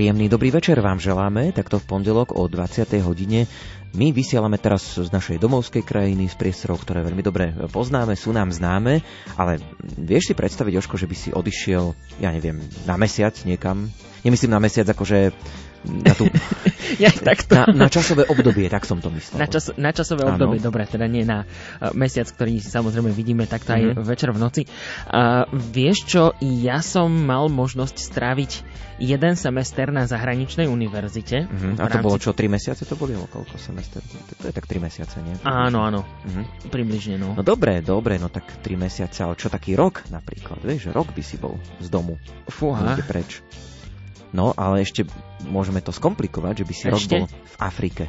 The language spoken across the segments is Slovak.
Príjemný dobrý večer vám želáme, takto v pondelok o 20. hodine. My vysielame teraz z našej domovskej krajiny, z priestorov, ktoré veľmi dobre poznáme, sú nám známe, ale vieš si predstaviť, Joško, že by si odišiel, ja neviem, na mesiac niekam? Nemyslím na mesiac, akože na, tú, Ja, takto. na, na časové obdobie, tak som to myslel. Na, čas, na časové Áno. obdobie, dobre, teda nie na uh, mesiac, ktorý samozrejme vidíme takto aj Mhm. večer v noci. A vieš čo, ja som mal možnosť stráviť jeden semester na zahraničnej univerzite. Mhm. v A to rámci- bolo čo, 3 mesiace to boli? Koľko semester? To, je tak 3 mesiace, nie? Áno, áno, Mhm. približne, no. No dobre, dobre, no tak 3 mesiace, ale čo taký rok napríklad, vieš, rok by si bol z domu, Fúha, preč. No, ale ešte môžeme to skomplikovať, že by si rok Ešte? bol v Afrike.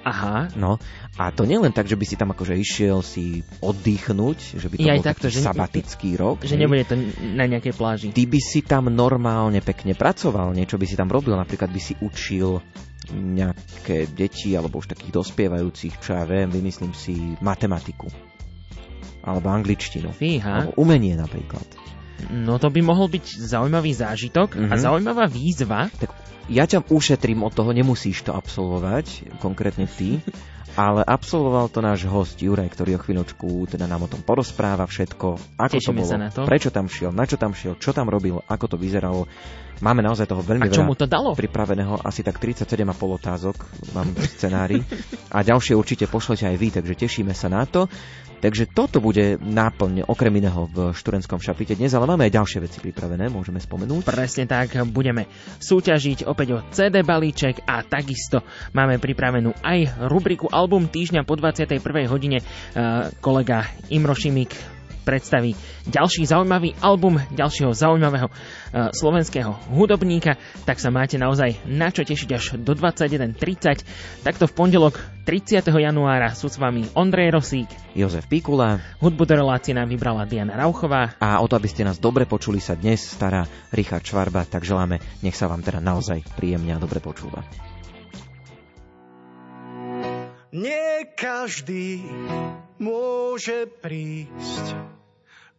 aha. No, a to nielen tak, že by si tam akože išiel si oddychnúť, že by to Je aj bol takto, taký že- sabatický rok. Že hej. nebude to na nejakej pláži. Ty by si tam normálne pekne pracoval, niečo by si tam robil, napríklad by si učil nejaké deti alebo už takých dospievajúcich, čo ja viem, vymyslím si matematiku. Alebo angličtinu. Fíha, Alebo umenie napríklad. No to by mohol byť zaujímavý zážitok a Mhm. zaujímavá výzva. Ja ťa ušetrím od toho, nemusíš to absolvovať, konkrétne ty, ale absolvoval to náš host Juraj, ktorý o chvíľočku teda nám o tom porozpráva všetko, ako to Tešíme bolo, sa na to. prečo tam šiel, na čo tam šiel, čo tam robil, ako to vyzeralo. Máme naozaj toho veľmi A čo mu to dalo? pripraveného, asi tak 37,5 otázok mám v scenári a ďalšie určite pošlete aj vy, takže tešíme sa na to. Takže toto bude náplň okrem iného v študentskom šapite dnes, ale máme aj ďalšie veci pripravené, môžeme spomenúť. Presne tak, budeme súťažiť opäť o CD balíček a takisto máme pripravenú aj rubriku Album týždňa po 21. hodine. Eh, Kolega Imro Šimik predstaví ďalší zaujímavý album ďalšieho zaujímavého eh, slovenského hudobníka, tak sa máte naozaj na čo tešiť až do 21.30. Takto v pondelok 30. januára sú s vami Ondrej Rosík, Jozef Pikula, hudbu do relácie nám vybrala Diana Rauchová A o to, aby ste nás dobre počuli, sa dnes stará Richard Švarba, tak želáme, nech sa vám teda naozaj príjemne a dobre počúva. Nie každý môže prísť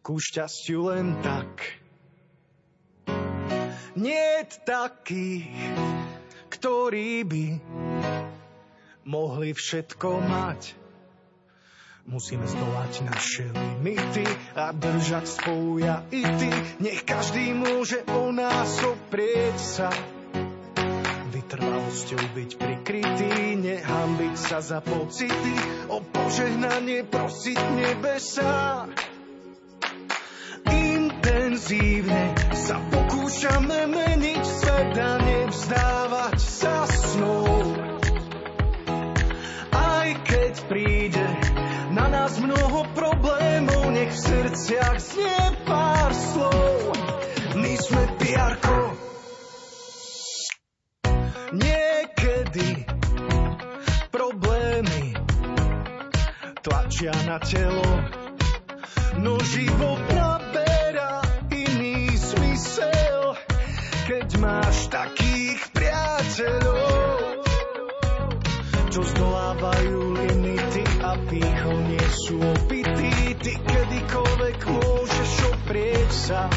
ku šťastiu len tak. Nie takých, ktorí by mohli všetko mať. Musíme zdolať naše limity a držať spolu ja i ty. Nech každý môže o nás oprieť sa vytrvalosťou byť prikrytý, nehambiť sa za pocity, o požehnanie prosiť nebesa. Intenzívne sa pokúšame meniť svet a nevzdávať sa snou. Aj keď príde na nás mnoho problémov, nech v srdciach znie pár slov. My sme piarko, Niekedy problémy tlačia na telo, no život čo zdolávajú limity a pýchom nie sú opití. Ty kedykoľvek môžeš oprieť sa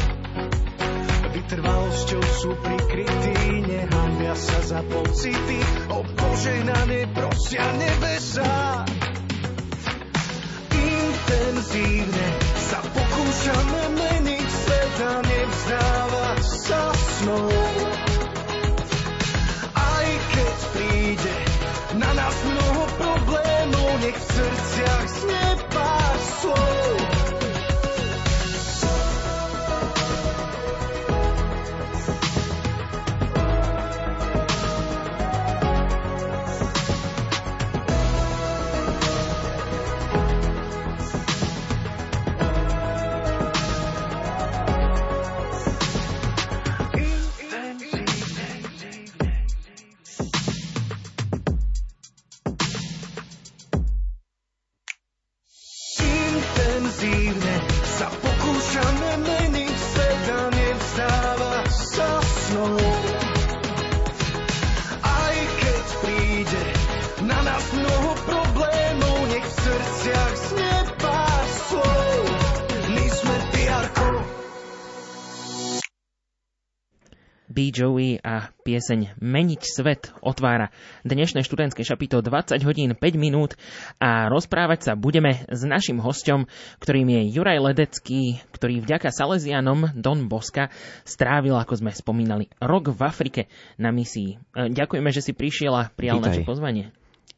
vytrvalosťou sú prikrytí, nehambia sa za pocity, o požehnanie prosia nebesa. Intenzívne sa pokúšame meniť svet a B. Joey a pieseň Meniť svet otvára dnešné študentské šapito 20 hodín 5 minút a rozprávať sa budeme s našim hostom, ktorým je Juraj Ledecký, ktorý vďaka Salesianom Don Boska strávil, ako sme spomínali, rok v Afrike na misii. E, ďakujeme, že si prišiel a prijal Vítaj. naše pozvanie.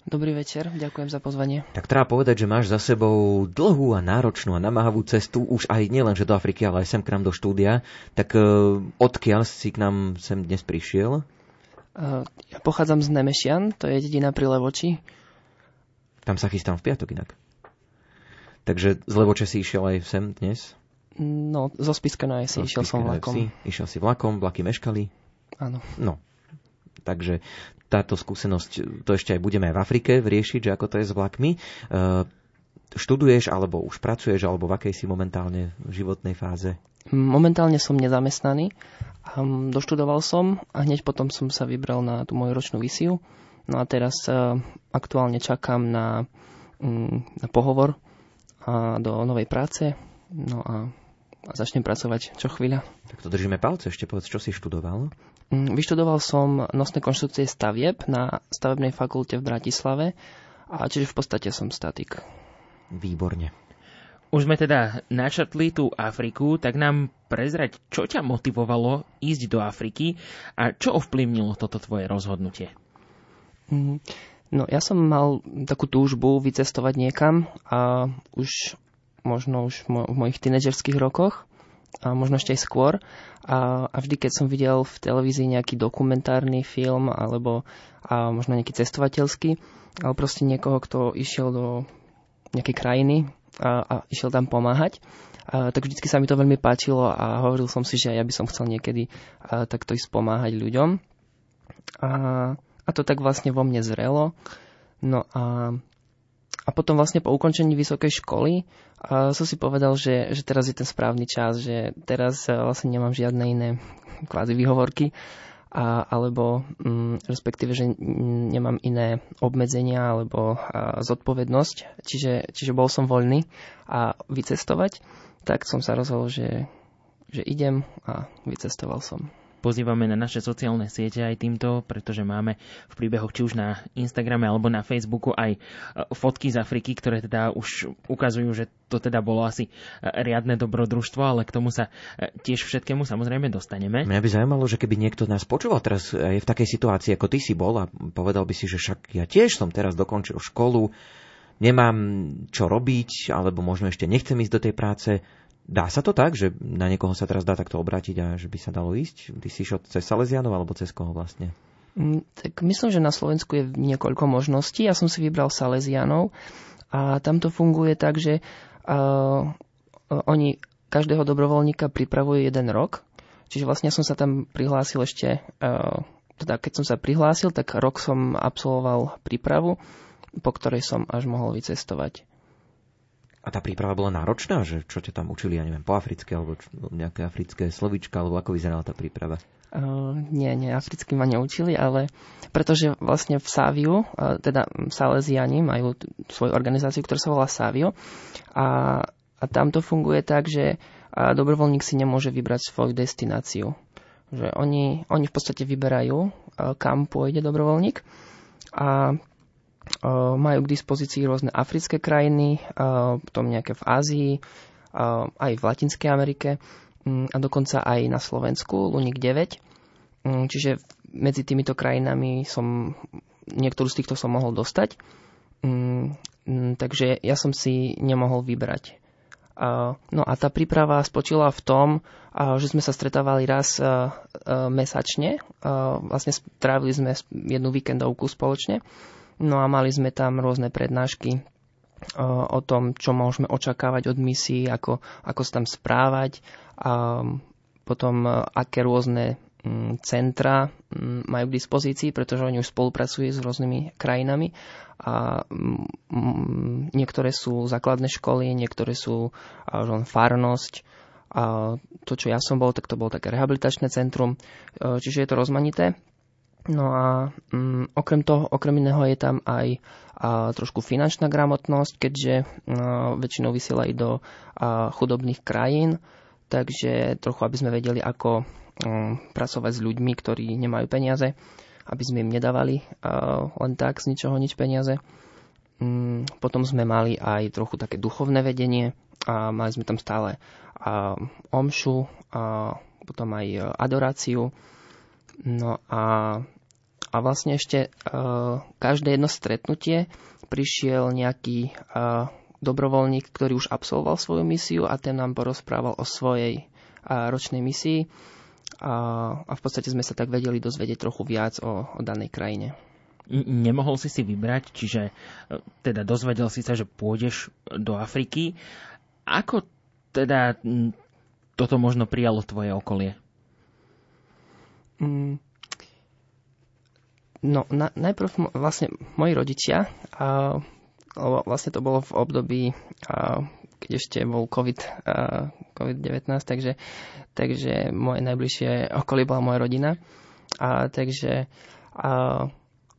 Dobrý večer, ďakujem za pozvanie. Tak treba povedať, že máš za sebou dlhú a náročnú a namáhavú cestu, už aj nielen že do Afriky, ale aj sem k nám do štúdia. Tak e, odkiaľ si k nám sem dnes prišiel? Uh, Ja pochádzam z Nemešian, to je dedina pri Levoči. Tam sa chystám v piatok inak. Takže z Levoče si išiel aj sem dnes? No, zo Spiska na si išiel som vlakom. si. Išiel si vlakom, vlaky meškali. Áno. No, takže táto skúsenosť, to ešte aj budeme aj v Afrike riešiť, že ako to je s vlakmi. E, študuješ, alebo už pracuješ, alebo v akej si momentálne životnej fáze? Momentálne som nezamestnaný. Doštudoval som a hneď potom som sa vybral na tú moju ročnú visiu. No a teraz uh, aktuálne čakám na, um, na pohovor a do novej práce. No a, a začnem pracovať čo chvíľa. Tak to držíme palce, ešte povedz, čo si študoval? Mm, Vyštudoval som nosné konštrukcie stavieb na stavebnej fakulte v Bratislave, a čiže v podstate som statik. Výborne. Už sme teda načrtli tú Afriku, tak nám prezrať, čo ťa motivovalo ísť do Afriky a čo ovplyvnilo toto tvoje rozhodnutie. Mm, No ja som mal takú túžbu vycestovať niekam a už možno už v mo- v mojich tínedžerských rokoch a možno ešte aj skôr. A, a vždy, keď som videl v televízii nejaký dokumentárny film alebo a možno nejaký cestovateľský, ale proste niekoho, kto išiel do nejakej krajiny a, a išiel tam pomáhať, a, tak vždycky sa mi to veľmi páčilo a hovoril som si, že ja by som chcel niekedy a, takto ísť pomáhať ľuďom. A, a to tak vlastne vo mne zrelo. No a, a potom vlastne po ukončení vysokej školy a som si povedal, že, že teraz je ten správny čas, že teraz a, vlastne nemám žiadne iné kvázi výhovorky, a, alebo mm, respektíve, že nemám iné obmedzenia alebo a, zodpovednosť, čiže, čiže bol som voľný a vycestovať, tak som sa rozhodol, že, že idem a vycestoval som. Pozývame na naše sociálne siete aj týmto, pretože máme v príbehoch či už na Instagrame alebo na Facebooku aj e, fotky z Afriky, ktoré teda už ukazujú, že to teda bolo asi e, riadne dobrodružstvo, ale k tomu sa e, tiež všetkému samozrejme dostaneme. Mňa by zaujímalo, že keby niekto nás počúval teraz je v takej situácii, ako ty si bol a povedal by si, že však ja tiež som teraz dokončil školu, nemám čo robiť, alebo možno ešte nechcem ísť do tej práce. Dá sa to tak, že na niekoho sa teraz dá takto obrátiť a že by sa dalo ísť? Ty si išiel cez Salesianov alebo cez koho vlastne? Mm, Tak myslím, že na Slovensku je niekoľko možností. Ja som si vybral Salesianov a tam to funguje tak, že uh, oni každého dobrovoľníka pripravujú jeden rok. Čiže vlastne som sa tam prihlásil ešte, uh, teda keď som sa prihlásil, tak rok som absolvoval prípravu, po ktorej som až mohol vycestovať. A tá príprava bola náročná, že čo ťa tam učili, ja neviem, po africké alebo čo, nejaké africké slovička, alebo ako vyzerala tá príprava? Uh, nie, nie, africky ma neučili, ale pretože vlastne v Sáviu, uh, teda Salesiani majú t- svoju organizáciu, ktorá sa volá Savio a, a tam to funguje tak, že uh, dobrovoľník si nemôže vybrať svoju destináciu. Že oni, oni v podstate vyberajú, uh, kam pôjde dobrovoľník a majú k dispozícii rôzne africké krajiny, potom nejaké v Ázii, aj v Latinskej Amerike mm, a dokonca aj na Slovensku, Lunik 9. Mm, Čiže medzi týmito krajinami som, niektorú z týchto som mohol dostať. Mm, Takže ja som si nemohol vybrať. No a tá príprava spočila v tom, že sme sa stretávali raz mesačne. Vlastne strávili sme jednu víkendovku spoločne. No a mali sme tam rôzne prednášky a, o tom, čo môžeme očakávať od misií, ako, ako sa tam správať a potom a, aké rôzne mm, centra mm, majú k dispozícii, pretože oni už spolupracujú s rôznymi krajinami a mm, niektoré sú základné školy, niektoré sú že len farnosť. A to, čo ja som bol, tak to bolo také rehabilitačné centrum, čiže je to rozmanité. No a um, okrem toho, okrem iného je tam aj a, trošku finančná gramotnosť, keďže a, väčšinou vysielajú do a, chudobných krajín, takže trochu, aby sme vedeli, ako, pracovať s ľuďmi, ktorí nemajú peniaze, aby sme im nedávali len tak z ničoho nič peniaze. Mm, potom sme mali aj trochu také duchovné vedenie a mali sme tam stále omšu a potom aj adoráciu. No a, a vlastne ešte každé jedno stretnutie prišiel nejaký dobrovoľník, ktorý už absolvoval svoju misiu a ten nám porozprával o svojej ročnej misii a, a v podstate sme sa tak vedeli dozvedieť trochu viac o, o danej krajine. Nemohol si si vybrať, čiže e, teda dozvedel si sa, že pôjdeš do Afriky. Ako teda toto možno prijalo tvoje okolie? Mm, no, na, najprv vlastne moji rodičia a lebo vlastne to bolo v období, keď ešte bol COVID, COVID-19, takže, takže moje najbližšie okolie bola moja rodina. A, takže a,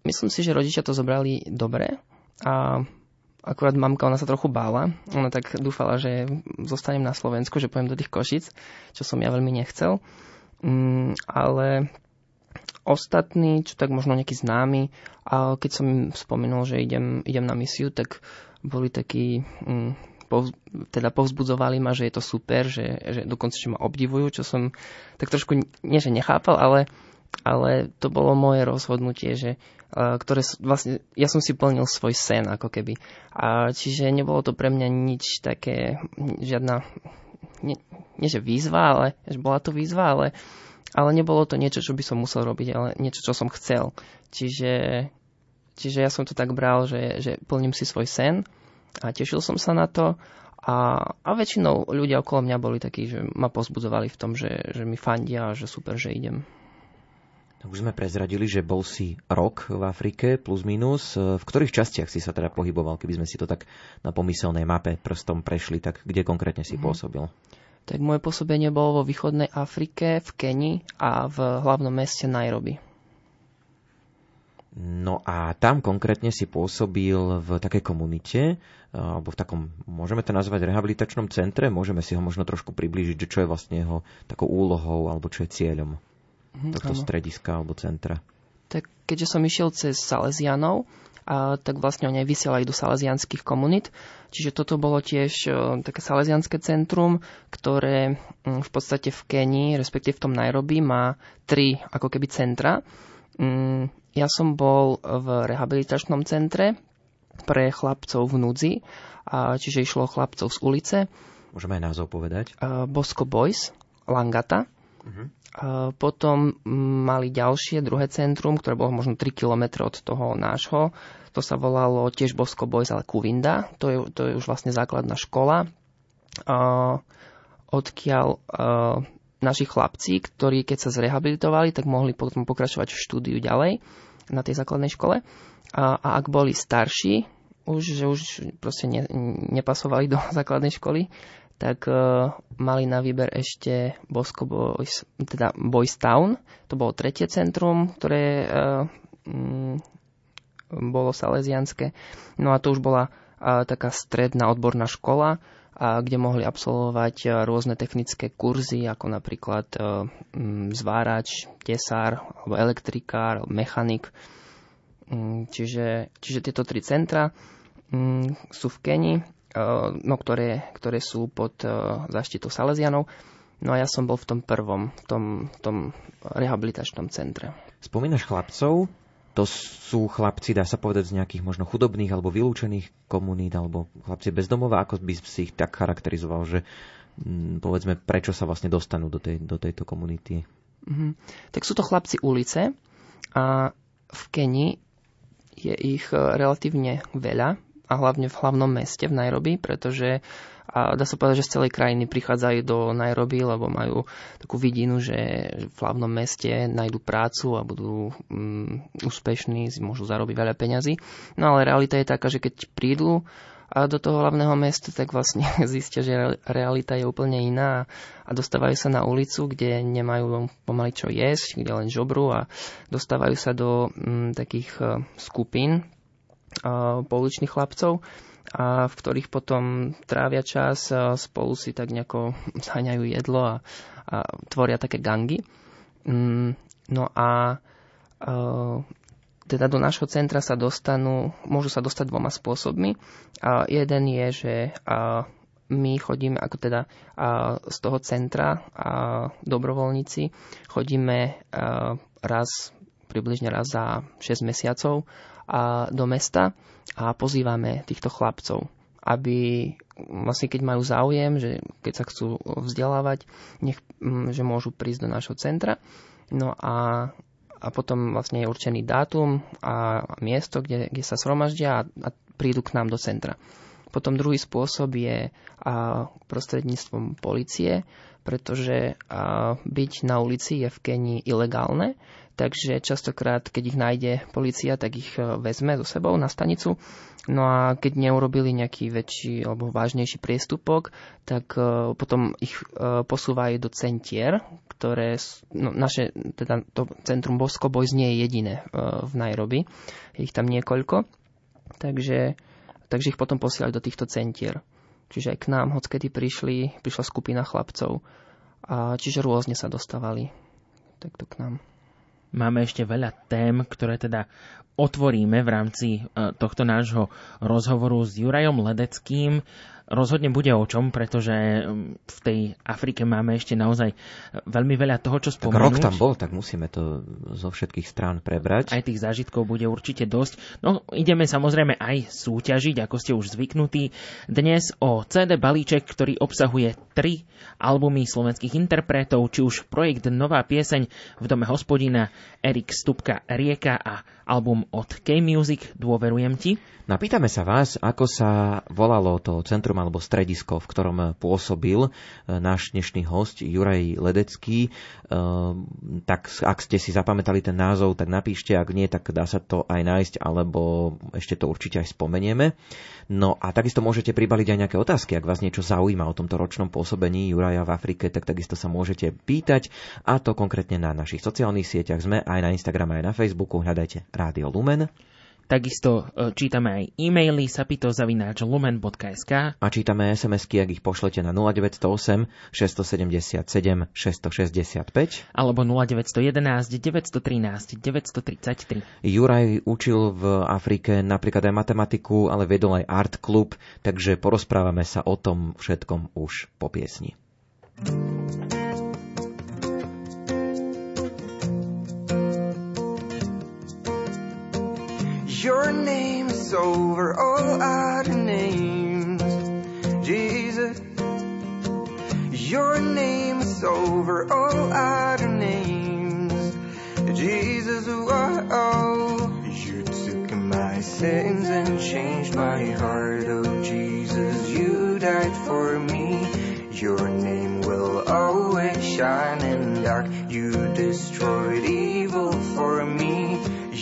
myslím si, že rodičia to zobrali dobre a akurát mamka, ona sa trochu bála. Ona tak dúfala, že zostanem na Slovensku, že pojem do tých Košic, čo som ja veľmi nechcel. Mm, ale ostatní, čo tak možno nejakí známi, a keď som im spomenul, že idem, idem na misiu, tak boli takí, mm, povz, teda povzbudzovali ma, že je to super, že, že dokonca, že ma obdivujú, čo som tak trošku, nie že nechápal, ale, ale to bolo moje rozhodnutie, že ktoré vlastne, ja som si plnil svoj sen ako keby. A čiže nebolo to pre mňa nič také, žiadna, nie, nie že výzva, ale že bola to výzva, ale ale nebolo to niečo, čo by som musel robiť, ale niečo, čo som chcel. Čiže, čiže ja som to tak bral, že, že plním si svoj sen a tešil som sa na to a, a väčšinou ľudia okolo mňa boli takí, že ma pozbudzovali v tom, že, že mi fandia a že super, že idem. Už sme prezradili, že bol si rok v Afrike, plus minus. V ktorých častiach si sa teda pohyboval, keby sme si to tak na pomyselnej mape prstom prešli, tak kde konkrétne si mm. pôsobil? Tak moje pôsobenie bolo vo východnej Afrike, v Keni a v hlavnom meste Nairobi. No a tam konkrétne si pôsobil v takej komunite, alebo v takom, môžeme to nazvať rehabilitačnom centre, môžeme si ho možno trošku priblížiť, že čo je vlastne jeho takou úlohou, alebo čo je cieľom mm, tohto áno. strediska alebo centra. Tak keďže som išiel cez Salesianov, tak vlastne oni aj vysielajú do salesianských komunít. Čiže toto bolo tiež e, také salesianské centrum, ktoré mm, v podstate v Kenii, respektíve v tom Nairobi, má tri ako keby centra. Mm, ja som bol v rehabilitačnom centre pre chlapcov v núdzi, čiže išlo chlapcov z ulice. Môžeme aj názov povedať. Bosco Boys, Langata. Uh-huh. Potom mali ďalšie, druhé centrum, ktoré bolo možno 3 km od toho nášho. To sa volalo tiež Bosko Boys, ale Kuvinda. To je, to je už vlastne základná škola, odkiaľ naši chlapci, ktorí keď sa zrehabilitovali, tak mohli potom pokračovať v štúdiu ďalej na tej základnej škole. A, a ak boli starší, už, že už proste ne, nepasovali do základnej školy, tak uh, mali na výber ešte Bosco Boys, teda Boys Town. To bolo tretie centrum, ktoré uh, um, bolo salesianské. No a to už bola uh, taká stredná odborná škola, a kde mohli absolvovať rôzne technické kurzy, ako napríklad um, zvárač, tesár, alebo elektrikár, alebo mechanik. Um, čiže, čiže tieto tri centra um, sú v Kenii Eh, no, ktoré, ktoré sú pod eh, zaštitou Salesianov. No a ja som bol v tom prvom, v tom, v tom rehabilitačnom centre. Spomínaš chlapcov? To sú chlapci, dá sa povedať, z nejakých možno chudobných alebo vylúčených komunít, alebo chlapci bezdomova, ako by si ich tak charakterizoval, že hm, povedzme, prečo sa vlastne dostanú do, tej, do tejto komunity? Mm-hmm. Tak sú to chlapci ulice a v Keni je ich eh, relatívne veľa, a hlavne v hlavnom meste v Nairobi, pretože a dá sa povedať, že z celej krajiny prichádzajú do Nairobi, lebo majú takú vidinu, že v hlavnom meste nájdu prácu a budú um, úspešní, môžu zarobiť veľa peňazí. No ale realita je taká, že keď prídu a do toho hlavného mesta, tak vlastne zistia, že realita je úplne iná a dostávajú sa na ulicu, kde nemajú pomaly čo jesť, kde len žobru a dostávajú sa do um, takých uh, skupín, pouličných chlapcov, a v ktorých potom trávia čas, spolu si tak nejako zhaňajú jedlo a, a tvoria také gangy. Mm, no a teda do nášho centra sa dostanú, môžu sa dostať dvoma spôsobmi. A jeden je, že a my chodíme ako teda a z toho centra a dobrovoľníci chodíme a raz približne raz za 6 mesiacov a do mesta a pozývame týchto chlapcov, aby vlastne keď majú záujem, že keď sa chcú vzdelávať, nech, že môžu prísť do nášho centra. No a a potom vlastne je určený dátum a miesto, kde, kde sa sromaždia a, a prídu k nám do centra. Potom druhý spôsob je a, prostredníctvom policie, pretože a, byť na ulici je v Kenii ilegálne, takže častokrát, keď ich nájde policia, tak ich e, vezme so sebou na stanicu. No a keď neurobili nejaký väčší alebo vážnejší priestupok, tak uh, potom ich uh, posúvajú do centier, ktoré, no, naše, teda to centrum Bosco Boys nie je jediné v Nairobi, je ich tam niekoľko, takže, takže ich potom posielajú do týchto centier. Čiže aj k nám, hockedy prišli, prišla skupina chlapcov, a čiže rôzne sa dostávali takto k nám. Máme ešte veľa tém, ktoré teda otvoríme v rámci e, tohto nášho rozhovoru s Jurajom Ledeckým rozhodne bude o čom, pretože um, v tej Afrike máme ešte naozaj veľmi veľa toho, čo spomenúť. Tak rok tam bol, tak musíme to zo všetkých strán prebrať. Aj tých zážitkov bude určite dosť. No, ideme samozrejme aj súťažiť, ako ste už zvyknutí. Dnes o CD balíček, ktorý obsahuje tri albumy slovenských interpretov, či už projekt Nová pieseň v dome hospodina, Erik Stupka Rieka a album od K-Music Dôverujem ti. Napýtame sa vás, ako sa volalo to centrum alebo stredisko, v ktorom pôsobil e, náš dnešný host Juraj Ledecký. E, tak ak ste si zapamätali ten názov, tak napíšte, ak nie, tak dá sa to aj nájsť, alebo ešte to určite aj spomenieme. No a takisto môžete pribaliť aj nejaké otázky, ak vás niečo zaujíma o tomto ročnom pôsobení Juraja v Afrike, tak takisto sa môžete pýtať a to konkrétne na našich sociálnych sieťach. Sme aj na Instagrame, aj na Facebooku. Hľadajte Rádio Lumen. Takisto e, čítame aj e-maily sapitozavináčlumen.sk a čítame SMS-ky, ak ich pošlete na 0908 677 665 alebo 0911 913 933. Juraj učil v Afrike napríklad aj matematiku, ale vedol aj art klub, takže porozprávame sa o tom všetkom už po piesni. thank you Your name is over all other names, Jesus. Your name is over all other names, Jesus. Whoa, you took my sins and changed my heart. Oh, Jesus, you died for me. Your name will always shine in dark. You destroyed evil for me.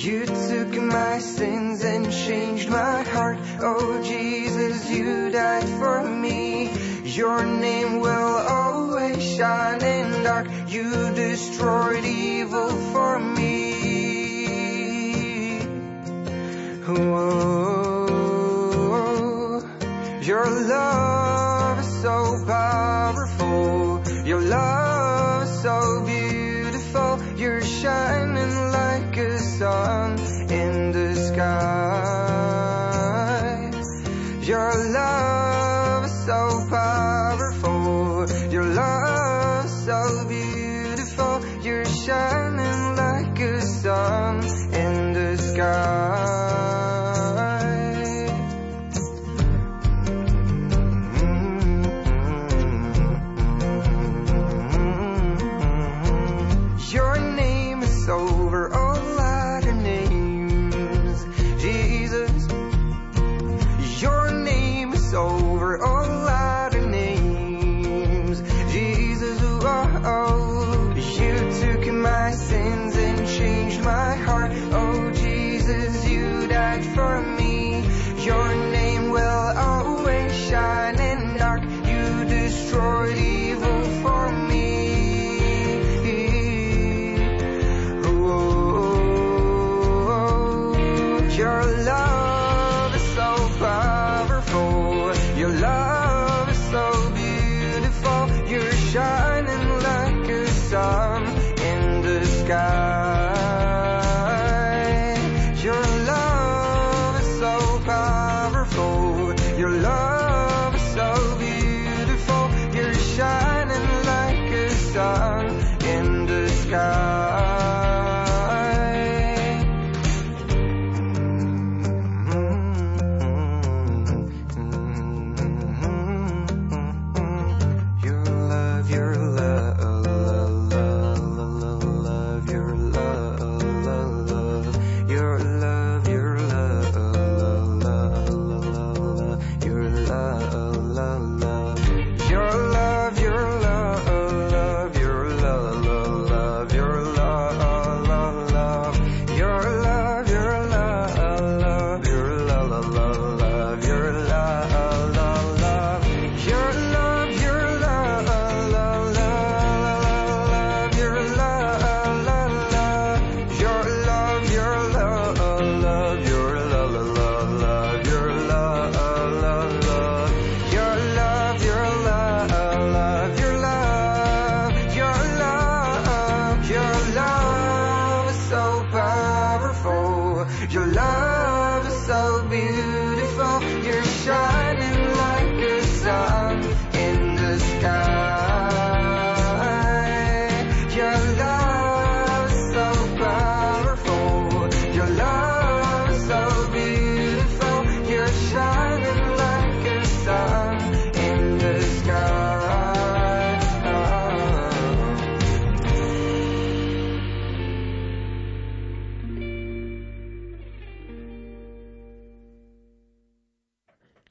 You took my sins and changed my heart. Oh Jesus, you died for me. Your name will always shine in dark. You destroyed evil for me. Oh, your love is so powerful. Your love is so beautiful. You're shining done.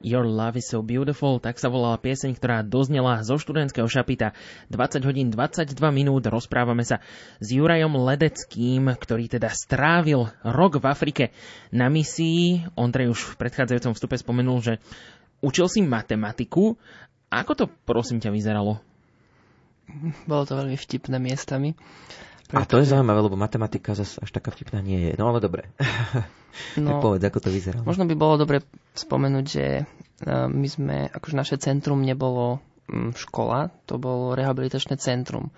Your Love is so beautiful, tak sa volala pieseň, ktorá doznela zo študentského šapita 20 hodín 22 minút. Rozprávame sa s Jurajom Ledeckým, ktorý teda strávil rok v Afrike na misii. Ondrej už v predchádzajúcom vstupe spomenul, že učil si matematiku. Ako to prosím ťa vyzeralo? Bolo to veľmi vtipné miestami. A to je zaujímavé, lebo matematika zase až taká vtipná nie je. No ale dobre. tak No, povedz, ako to vyzeralo. Možno by bolo dobre spomenúť, že e, my sme, akože naše centrum nebolo mm, škola, to bolo rehabilitačné centrum.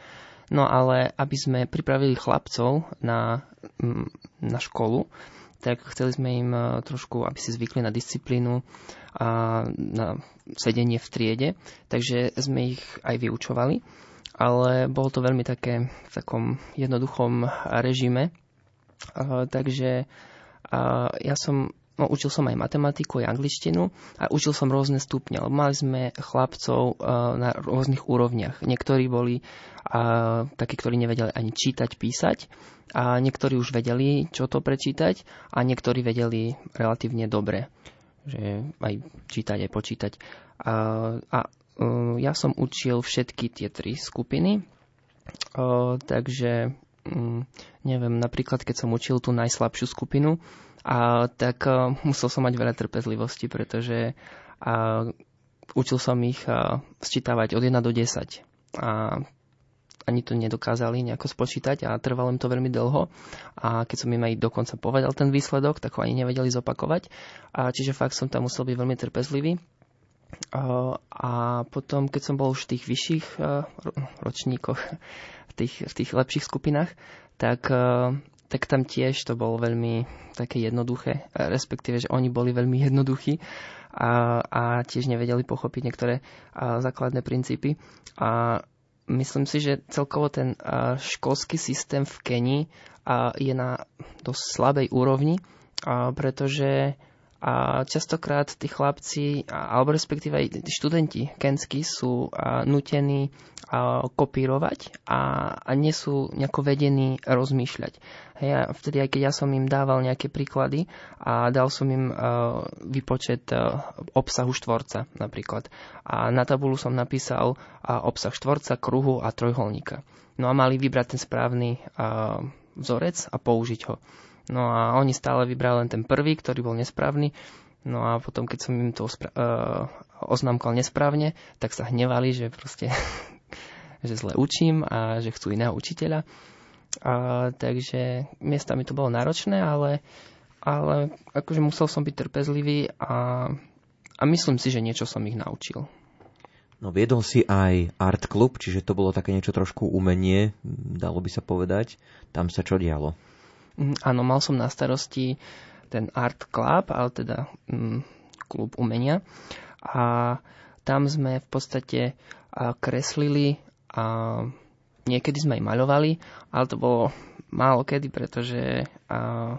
No ale aby sme pripravili chlapcov na, mm, na školu, tak chceli sme im e, trošku, aby si zvykli na disciplínu a na sedenie v triede, takže sme ich aj vyučovali, ale bolo to veľmi také v takom jednoduchom režime, E, takže a ja som, no, učil som aj matematiku, aj angličtinu a učil som rôzne stupne, mali sme chlapcov uh, na rôznych úrovniach. Niektorí boli uh, takí, ktorí nevedeli ani čítať, písať a niektorí už vedeli, čo to prečítať a niektorí vedeli relatívne dobre, že aj čítať, aj počítať. A, a uh, ja som učil všetky tie tri skupiny, uh, takže mm, neviem, napríklad keď som učil tú najslabšiu skupinu, tak uh, musel som mať veľa trpezlivosti, pretože učil som ich sčítavať od 1 do 10. A ani to nedokázali nejako spočítať a trvalo im to veľmi dlho. A keď som im aj dokonca povedal ten výsledok, tak ho ani nevedeli zopakovať. A čiže fakt som tam musel byť veľmi trpezlivý. A, potom, keď som bol už v tých vyšších ročníkoch, v tých, v tých lepších skupinách, tak, tak tam tiež to bolo veľmi také jednoduché, respektíve, že oni boli veľmi jednoduchí a, a tiež nevedeli pochopiť niektoré základné princípy. A myslím si, že celkovo ten školský systém v Kenii je na dosť slabej úrovni, pretože a častokrát tí chlapci, alebo respektíve aj tí študenti kenskí sú nutení kopírovať a, nie sú nejako vedení rozmýšľať. Hej, a vtedy, aj keď ja som im dával nejaké príklady a dal som im a, obsahu štvorca napríklad. A na tabulu som napísal obsah štvorca, kruhu a trojholníka. No a mali vybrať ten správny vzorec a použiť ho. No a oni stále vybrali len ten prvý, ktorý bol nesprávny. No a potom, keď som im to ospra- uh, oznámkal nesprávne, tak sa hnevali, že proste že zle učím a že chcú iného učiteľa. A, takže miestami to bolo náročné, ale, ale akože musel som byť trpezlivý a, a myslím si, že niečo som ich naučil. No viedol si aj art klub, čiže to bolo také niečo trošku umenie, dalo by sa povedať. Tam sa čo dialo? Mm, Áno, mal som na starosti ten Art Club, ale teda mm, klub umenia. A tam sme v podstate a, kreslili a niekedy sme aj maľovali, ale to bolo málo kedy, pretože a,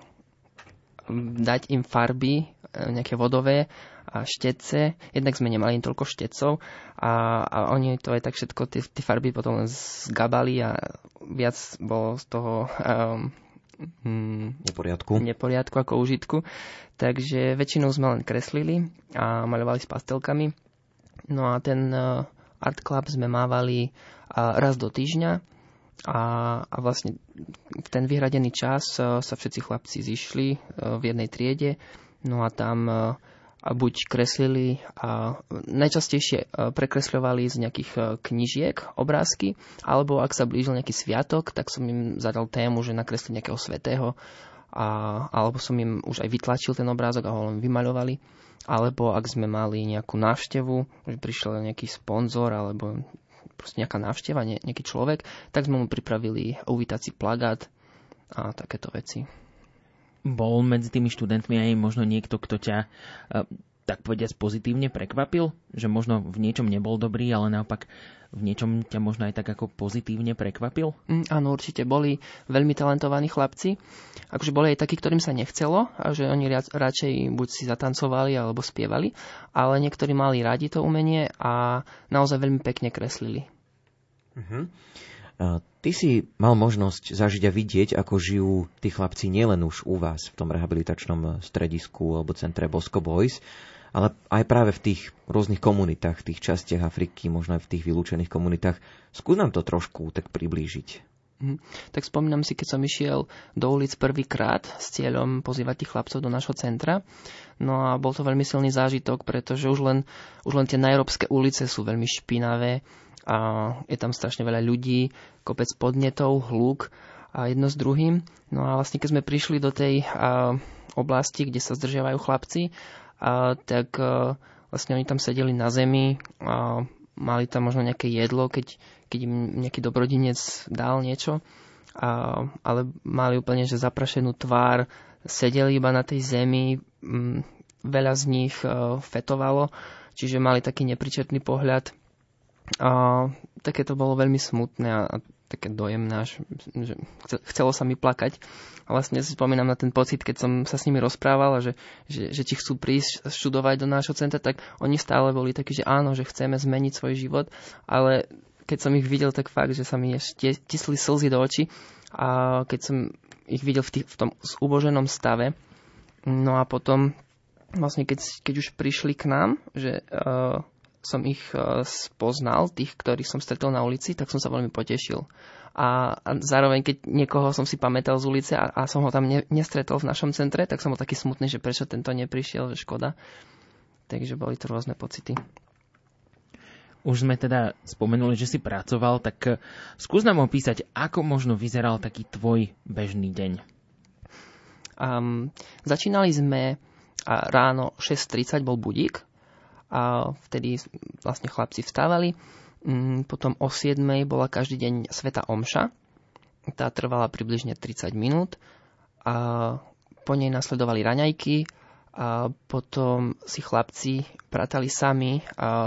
dať im farby, e, nejaké vodové a štece. Jednak sme nemali toľko štecov a, a oni to aj tak všetko, tie farby potom len zgabali a viac bolo z toho um, mm, Neporiadku. neporiadku ako užitku. Takže väčšinou sme len kreslili a maľovali s pastelkami. No a ten uh, art club sme mávali uh, raz do týždňa a, a vlastne v ten vyhradený čas uh, sa všetci chlapci zišli v jednej triede. No a tam buď kreslili a najčastejšie uh, prekresľovali z nejakých uh, knižiek obrázky, alebo ak sa blížil nejaký sviatok, tak som im zadal tému, že nakresli nejakého svetého, a, alebo som im už aj vytlačil ten obrázok a ho len vymaľovali. Alebo ak sme mali nejakú návštevu, že prišiel nejaký sponzor alebo proste nejaká návšteva, ne, nejaký človek, tak sme mu pripravili uvítací plagát a takéto veci. Bol medzi tými študentmi aj možno niekto, kto ťa uh, tak povediať pozitívne prekvapil? Že možno v niečom nebol dobrý, ale naopak v niečom ťa možno aj tak ako pozitívne prekvapil? Mm, áno, určite boli veľmi talentovaní chlapci. Akože boli aj takí, ktorým sa nechcelo, a že oni radšej buď si zatancovali alebo spievali, ale niektorí mali radi to umenie a naozaj veľmi pekne kreslili. Uh-huh. Ty si mal možnosť zažiť a vidieť, ako žijú tí chlapci nielen už u vás v tom rehabilitačnom stredisku alebo centre Bosco Boys, ale aj práve v tých rôznych komunitách, v tých častiach Afriky, možno aj v tých vylúčených komunitách. Skús nám to trošku tak priblížiť. Mhm. Tak spomínam si, keď som išiel do ulic prvýkrát s cieľom pozývať tých chlapcov do nášho centra. No a bol to veľmi silný zážitok, pretože už len, už len tie najróbske ulice sú veľmi špinavé a je tam strašne veľa ľudí, kopec podnetov, hluk a jedno s druhým. No a vlastne keď sme prišli do tej a, oblasti, kde sa zdržiavajú chlapci, a, tak a, vlastne oni tam sedeli na zemi a mali tam možno nejaké jedlo, keď, keď im nejaký dobrodinec dal niečo, a, ale mali úplne že zaprašenú tvár, sedeli iba na tej zemi, m, veľa z nich a, fetovalo, čiže mali taký nepričetný pohľad. A, také to bolo veľmi smutné a, a také dojemné, až, že chcelo sa mi plakať. A vlastne si spomínam na ten pocit, keď som sa s nimi rozprával, že, že, že ti chcú prísť študovať do nášho centra, tak oni stále boli takí, že áno, že chceme zmeniť svoj život, ale keď som ich videl, tak fakt, že sa mi ešte tisli slzy do očí a keď som ich videl v, tých, v tom zuboženom stave, no a potom vlastne keď, keď už prišli k nám, že uh, som ich e, spoznal, tých, ktorých som stretol na ulici, tak som sa veľmi potešil. A, a zároveň, keď niekoho som si pamätal z ulice a, a som ho tam ne, nestretol v našom centre, tak som bol taký smutný, že prečo tento neprišiel, že škoda. Takže boli to rôzne pocity. Už sme teda spomenuli, že si pracoval, tak e, skús nám opísať, ako možno vyzeral taký tvoj bežný deň. Um, začínali sme a ráno 6.30 bol budík a vtedy vlastne chlapci vstávali. Mm, potom o 7. bola každý deň Sveta Omša. Tá trvala približne 30 minút. A po nej nasledovali raňajky a potom si chlapci pratali sami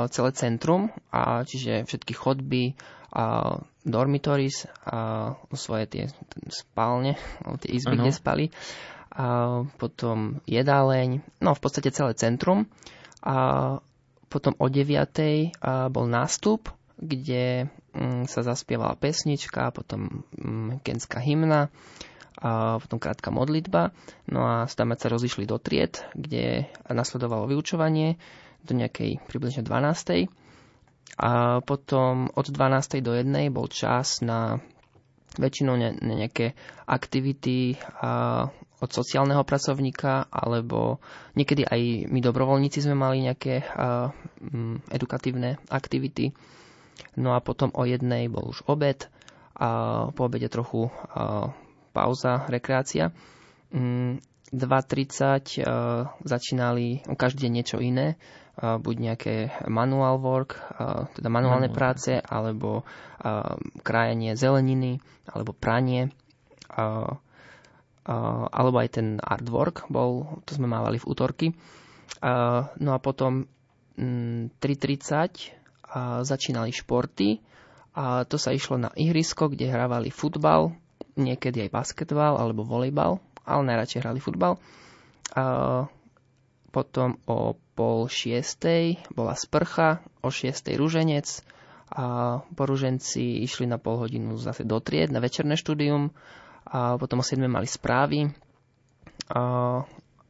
celé centrum, a čiže všetky chodby, a dormitories, a svoje tie spálne, tie izby, uh-huh. kde spali. A potom jedáleň, no v podstate celé centrum. A potom o 9. bol nástup, kde mm, sa zaspievala pesnička, potom mm, kenská hymna, a potom krátka modlitba. No a tam sa rozišli do tried, kde nasledovalo vyučovanie do nejakej približne 12. A potom od 12. do 1. bol čas na väčšinou ne, nejaké aktivity a od sociálneho pracovníka, alebo niekedy aj my dobrovoľníci sme mali nejaké m, edukatívne aktivity. No a potom o jednej bol už obed a po obede trochu a, pauza, rekreácia. 2.30 začínali každý deň niečo iné buď nejaké manual work, teda manuálne manuál. práce, alebo krajenie zeleniny, alebo pranie, alebo aj ten artwork bol, to sme mávali v útorky. No a potom 3.30 mm, začínali športy a to sa išlo na ihrisko, kde hrávali futbal, niekedy aj basketbal alebo volejbal, ale najradšej hrali futbal. Potom o pol šiestej bola sprcha, o šiestej ruženec a po išli na pol hodinu zase do tried na večerné štúdium a potom o 7 mali správy a,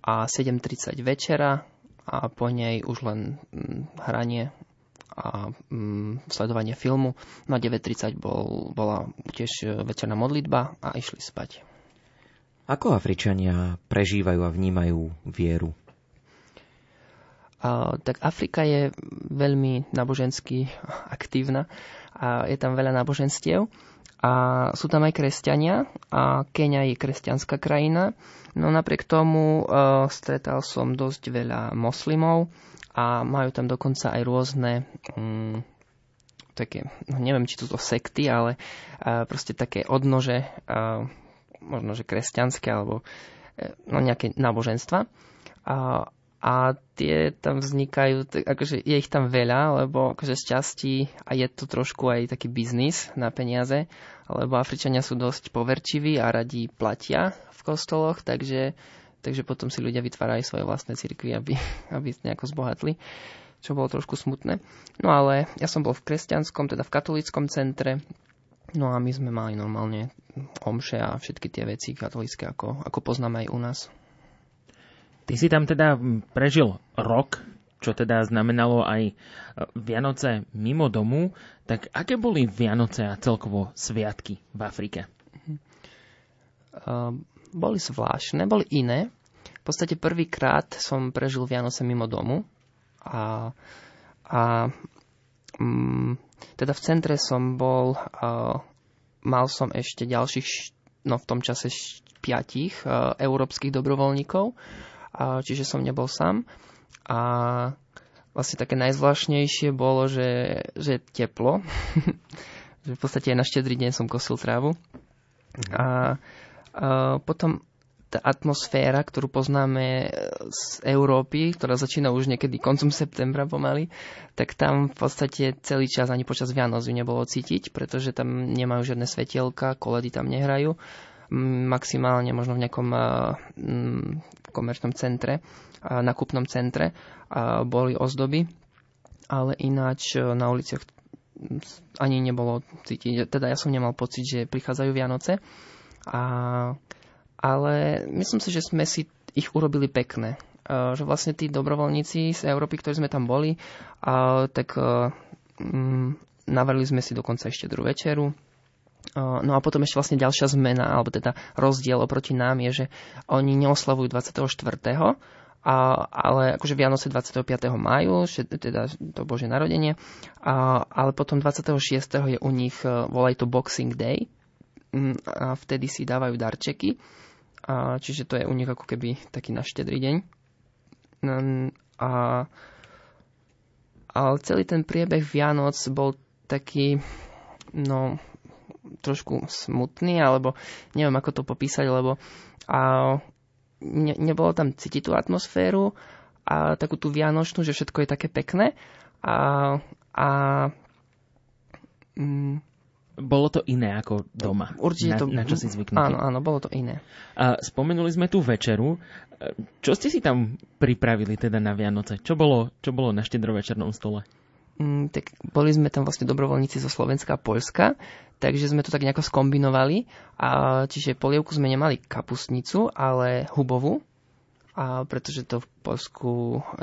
a 7.30 večera a po nej už len mm, hranie a mm, sledovanie filmu. Na 9.30 bol, bola tiež večerná modlitba a išli spať. Ako Afričania prežívajú a vnímajú vieru? tak Afrika je veľmi nábožensky aktívna a je tam veľa náboženstiev. A sú tam aj kresťania a Kenia je kresťanská krajina. No napriek tomu uh, stretal som dosť veľa moslimov a majú tam dokonca aj rôzne um, také, no neviem, či sú sekty, ale uh, proste také odnože, uh, možno že kresťanské alebo no, nejaké náboženstva. A, a tie tam vznikajú, akože je ich tam veľa, lebo akože z časti a je to trošku aj taký biznis na peniaze, lebo Afričania sú dosť poverčiví a radí platia v kostoloch, takže, takže potom si ľudia vytvárajú svoje vlastné cirkvy, aby, aby nejako zbohatli čo bolo trošku smutné. No ale ja som bol v kresťanskom, teda v katolickom centre, no a my sme mali normálne omše a všetky tie veci katolické, ako, ako poznáme aj u nás. Ty si tam teda prežil rok, čo teda znamenalo aj e, Vianoce mimo domu, tak aké boli Vianoce a celkovo sviatky v Afrike? Uh, boli zvláštne, boli iné. V podstate prvýkrát som prežil Vianoce mimo domu, a, a um, teda v centre som bol, uh, mal som ešte ďalších, no v tom čase piatich uh, európskych dobrovoľníkov, uh, čiže som nebol sám. A vlastne také najzvláštnejšie bolo, že, že teplo. že v podstate aj na štedrý deň som kosil trávu. Mhm. A, a potom tá atmosféra, ktorú poznáme z Európy, ktorá začína už niekedy koncom septembra pomaly, tak tam v podstate celý čas ani počas Vianoc ju nebolo cítiť, pretože tam nemajú žiadne svetielka, koledy tam nehrajú. Maximálne možno v nejakom komerčnom centre, nakupnom centre boli ozdoby, ale ináč na uliciach ani nebolo cítiť. Teda ja som nemal pocit, že prichádzajú Vianoce. A ale myslím si, že sme si ich urobili pekné. Že vlastne tí dobrovoľníci z Európy, ktorí sme tam boli, tak mm, navrli sme si dokonca ešte druhú večeru. No a potom ešte vlastne ďalšia zmena, alebo teda rozdiel oproti nám je, že oni neoslavujú 24. A, ale akože Vianoce 25. majú, teda to Bože narodenie, a, ale potom 26. je u nich, volajú to Boxing Day, mm, a vtedy si dávajú darčeky a čiže to je u nich ako keby taký na štedrý deň. No, a, ale celý ten priebeh Vianoc bol taký, no, trošku smutný, alebo neviem, ako to popísať, lebo a, ne, nebolo tam cítiť tú atmosféru a takú tú vianočnú, že všetko je také pekné. A, a mm, bolo to iné ako doma. Určite to... Na, na čo si zvyknutý. Áno, áno, bolo to iné. A spomenuli sme tú večeru. Čo ste si tam pripravili teda na Vianoce? Čo bolo, čo bolo na štedrovečernom stole? Mm, tak boli sme tam vlastne dobrovoľníci zo Slovenska a Polska, takže sme to tak nejako skombinovali. A, čiže polievku sme nemali kapustnicu, ale hubovú, a pretože to v Polsku,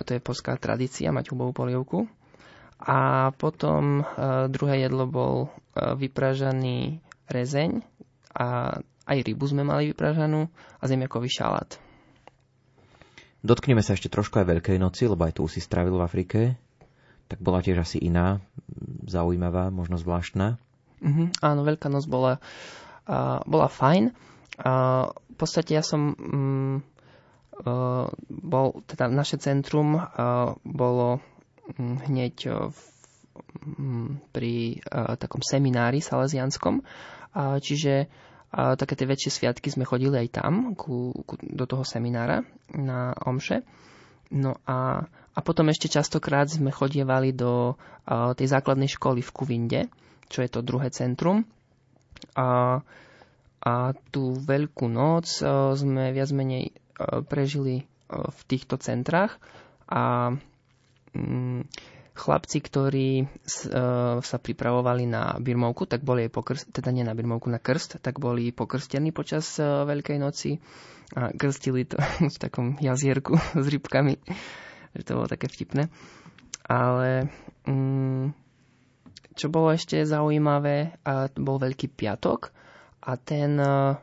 to je polská tradícia mať hubovú polievku. A potom uh, druhé jedlo bol uh, vypražaný rezeň a aj rybu sme mali vypražanú a zemiakový šalát. Dotkneme sa ešte trošku aj Veľkej noci, lebo aj tu si strávil v Afrike. Tak bola tiež asi iná, zaujímavá, možno zvláštna. Uh-huh, áno, Veľká noc bola, uh, bola fajn. Uh, v podstate ja som um, uh, bol, teda naše centrum uh, bolo Mm, hneď v, mm, pri uh, takom seminári salesianskom. Uh, čiže uh, také tie väčšie sviatky sme chodili aj tam, ku, ku, do toho seminára na Omše. No a, a potom ešte častokrát sme chodievali do uh, tej základnej školy v Kuvinde, čo je to druhé centrum. A, a tú veľkú noc uh, sme viac menej uh, prežili uh, v týchto centrách a Mm, chlapci, ktorí e, sa pripravovali na birmovku, tak boli pokrst, teda nie na birmovku, na krst, tak boli pokrstení počas e, Veľkej noci a krstili to v takom jazierku s rybkami, že to bolo také vtipné. Ale mm, čo bolo ešte zaujímavé, a bol Veľký piatok a ten, e,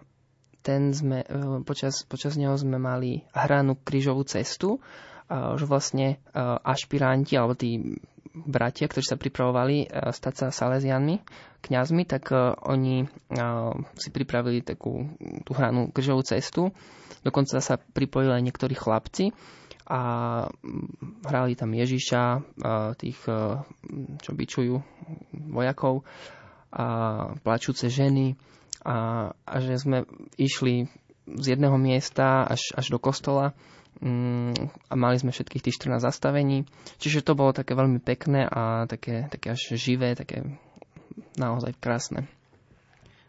ten sme, počas, počas neho sme mali hranú krížovú cestu že vlastne ašpiranti alebo tí bratia, ktorí sa pripravovali stať sa salesianmi, kňazmi, tak oni si pripravili takú tú hranú kržovú cestu. Dokonca sa pripojili aj niektorí chlapci a hrali tam Ježiša, tých, čo bičujú vojakov, a plačúce ženy a, a že sme išli z jedného miesta až, až do kostola mm, a mali sme všetkých tých 14 zastavení. Čiže to bolo také veľmi pekné a také, také až živé, také naozaj krásne.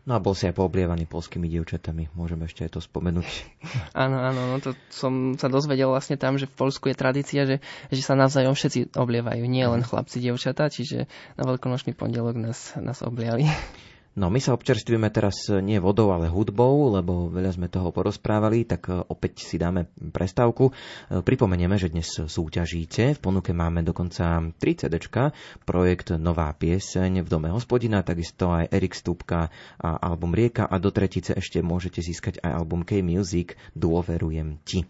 No a bol si aj pooblievaný polskými dievčatami, môžeme ešte aj to spomenúť. Áno, áno, no to som sa dozvedel vlastne tam, že v Polsku je tradícia, že, že sa navzájom všetci oblievajú, nie len chlapci, dievčatá, čiže na veľkonočný pondelok nás, nás obliali. No my sa občerstvujeme teraz nie vodou, ale hudbou, lebo veľa sme toho porozprávali, tak e, opäť si dáme prestávku. E, pripomenieme, že dnes súťažíte. V ponuke máme dokonca 3 CD, projekt Nová pieseň v Dome hospodina, takisto aj Erik Stupka a album Rieka a do tretice ešte môžete získať aj album K-Music Dôverujem ti.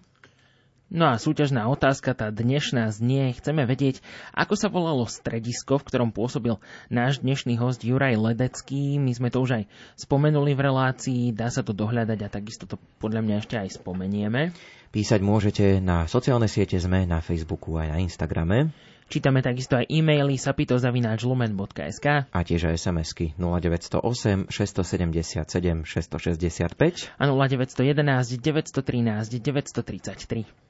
No a súťažná otázka, tá dnešná znie, chceme vedieť, ako sa volalo stredisko, v ktorom pôsobil náš dnešný host Juraj Ledecký. My sme to už aj spomenuli v relácii, dá sa to dohľadať a takisto to podľa mňa ešte aj spomenieme. Písať môžete na sociálne siete ZME, na Facebooku aj na Instagrame. Čítame takisto aj e-maily sapitozavináčlumen.sk a tiež aj SMS-ky 0908 677 665 a 0911 913 933.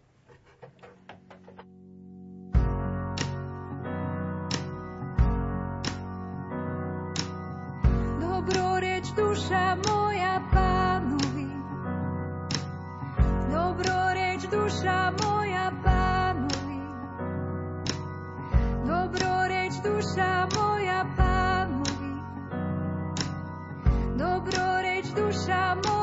duša moja pánovi. Dobroreč duša moja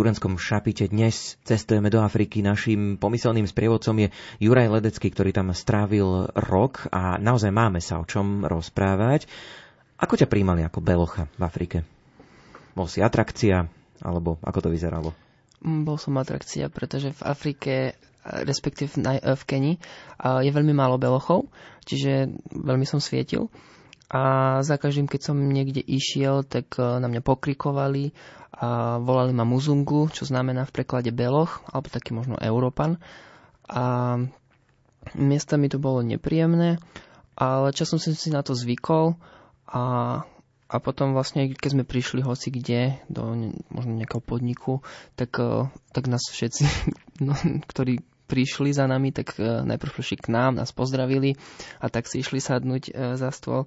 V študentskom šapite dnes cestujeme do Afriky. Naším pomyselným sprievodcom je Juraj Ledecký, ktorý tam strávil rok a naozaj máme sa o čom rozprávať. Ako ťa príjmali ako belocha v Afrike? Bol si atrakcia, alebo ako to vyzeralo? Mm, Bol som atrakcia, pretože v Afrike, respektíve v, a je veľmi málo belochov, čiže veľmi som svietil. A za každým, keď som niekde išiel, tak e, na mňa pokrikovali a volali ma Muzungu, čo znamená v preklade beloch, alebo taký možno Európan. A miestami to bolo nepríjemné, ale časom som si na to zvykol a, a potom vlastne, keď sme prišli hoci kde, do možno nejakého podniku, tak, eh, tak nás všetci, no, ktorí prišli za nami, tak eh, najprv prišli k nám, nás pozdravili a tak si išli sadnúť eh, za stôl.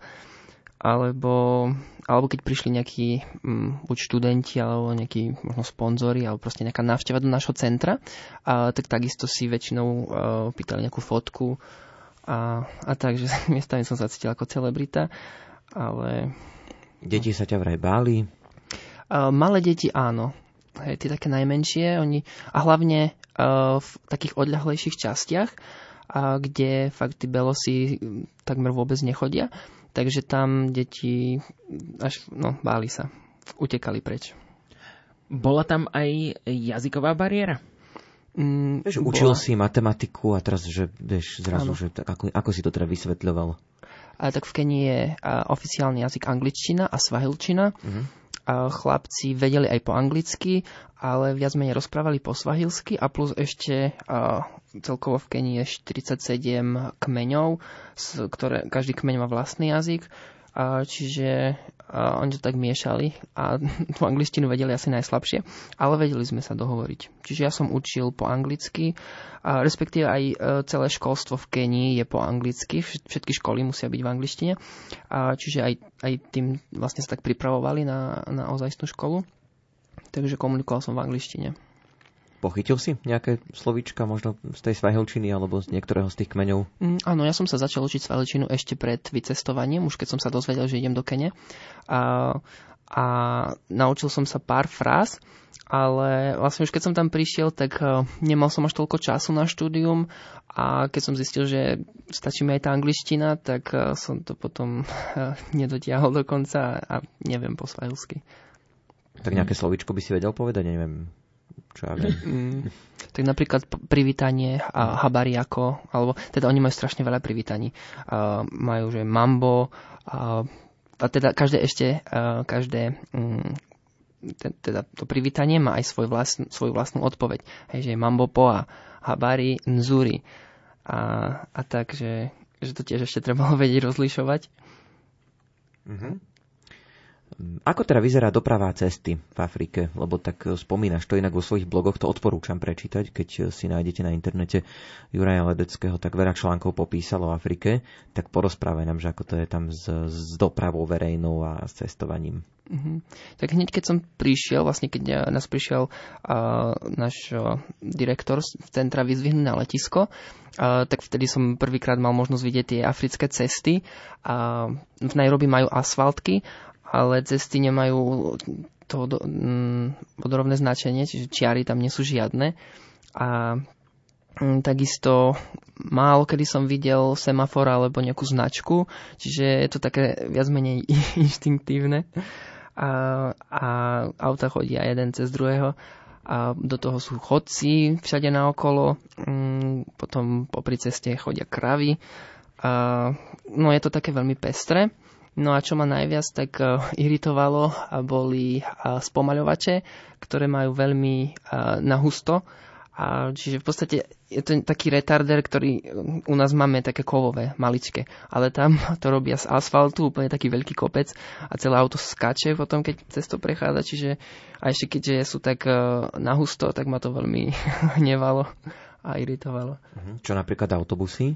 Alebo, alebo keď prišli nejakí um, buď študenti, alebo nejakí možno sponzori, alebo proste nejaká návšteva do nášho centra, a, tak takisto si väčšinou uh, pýtali nejakú fotku A, a takže miestami som sa cítil ako celebrita, ale Deti sa ťa vraj báli. Uh, malé deti áno. Hej, tie také najmenšie, oni, a hlavne v takých odľahlejších častiach, kde fakt tí belosy mm, takmer vôbec nechodia, takže tam deti až, no, báli sa, utekali preč. Bola tam aj jazyková bariéra? Mm, Vieš, bola- učil si matematiku a teraz, že vieš, zrazu, Áno. že tak, ako, ako si to teda vysvetľoval? A tak v Kenii je a, oficiálny jazyk angličtina a svahilčina. Mhm. Chlapci vedeli aj po anglicky, ale viac menej rozprávali po svahilsky a plus ešte a, celkovo v Kenii je 47 kmeňov, ktoré, každý kmeň má vlastný jazyk. Čiže oni to tak miešali a tú angličtinu vedeli asi najslabšie, ale vedeli sme sa dohovoriť. Čiže ja som učil po anglicky, a respektíve aj e, celé školstvo v Kenii je po anglicky, vš- všetky školy musia byť v angličtine, a čiže aj, aj tým vlastne sa tak pripravovali na, na ozajstnú školu, takže komunikoval som v angličtine. Pochytil si nejaké slovíčka možno z tej svahilčiny alebo z niektorého z tých kmeňov? Mm, áno, ja som sa začal učiť svaličinu ešte pred vycestovaním, už keď som sa dozvedel, že idem do Kene. A, a naučil som sa pár fráz, ale vlastne už keď som tam prišiel, tak eh, nemal som až toľko času na štúdium a keď som zistil, že stačí mi aj tá angličtina, tak eh, som to potom eh, nedotiahol do konca a neviem po svahilsky. Tak nejaké slovíčko by si vedel povedať? Neviem, čo ja viem. Mm, tak napríklad privítanie a habariako, alebo teda oni majú strašne veľa privítaní. A majú, že mambo, a, a teda každé ešte, a každé, te- teda to privítanie má aj svoj vlastn, svoju vlastnú odpoveď. Hej, že je mambo poa, habari, nzuri. A, a tak, že, že to tiež ešte trebalo vedieť rozlišovať. Mhm. Ako teda vyzerá doprava cesty v Afrike? Lebo tak spomínaš to inak vo svojich blogoch, to odporúčam prečítať, keď si nájdete na internete Juraja Ledeckého, tak veľa článkov popísal o Afrike, tak porozprávaj nám, že ako to je tam s, s dopravou verejnou a s cestovaním. Mhm. Tak hneď keď som prišiel, vlastne keď eh, nás prišiel uh, náš uh, direktor z centra vyzvihnúť na letisko, uh, tak vtedy som prvýkrát mal možnosť vidieť tie africké cesty. Uh, v Nairobi majú asfaltky, ale cesty nemajú to do, mm, vodorovné značenie, čiže čiary tam nie sú žiadne. A mm, takisto málo kedy som videl semafor alebo nejakú značku, čiže je to také viac menej inštinktívne. A, a auta chodia jeden cez druhého a do toho sú chodci všade naokolo, mm, potom popri ceste chodia kravy. A, no je to také veľmi pestré. No a čo ma najviac tak uh, iritovalo, boli uh, spomaľovače, ktoré majú veľmi uh, nahusto. A čiže v podstate je to taký retarder, ktorý u nás máme také kovové, maličké. Ale tam to robia z asfaltu, úplne taký veľký kopec a celé auto skáče potom, keď cez to prechádza. Čiže a ešte keďže sú tak nahusto, tak ma to veľmi hnevalo a iritovalo. Mhm. Čo napríklad autobusy?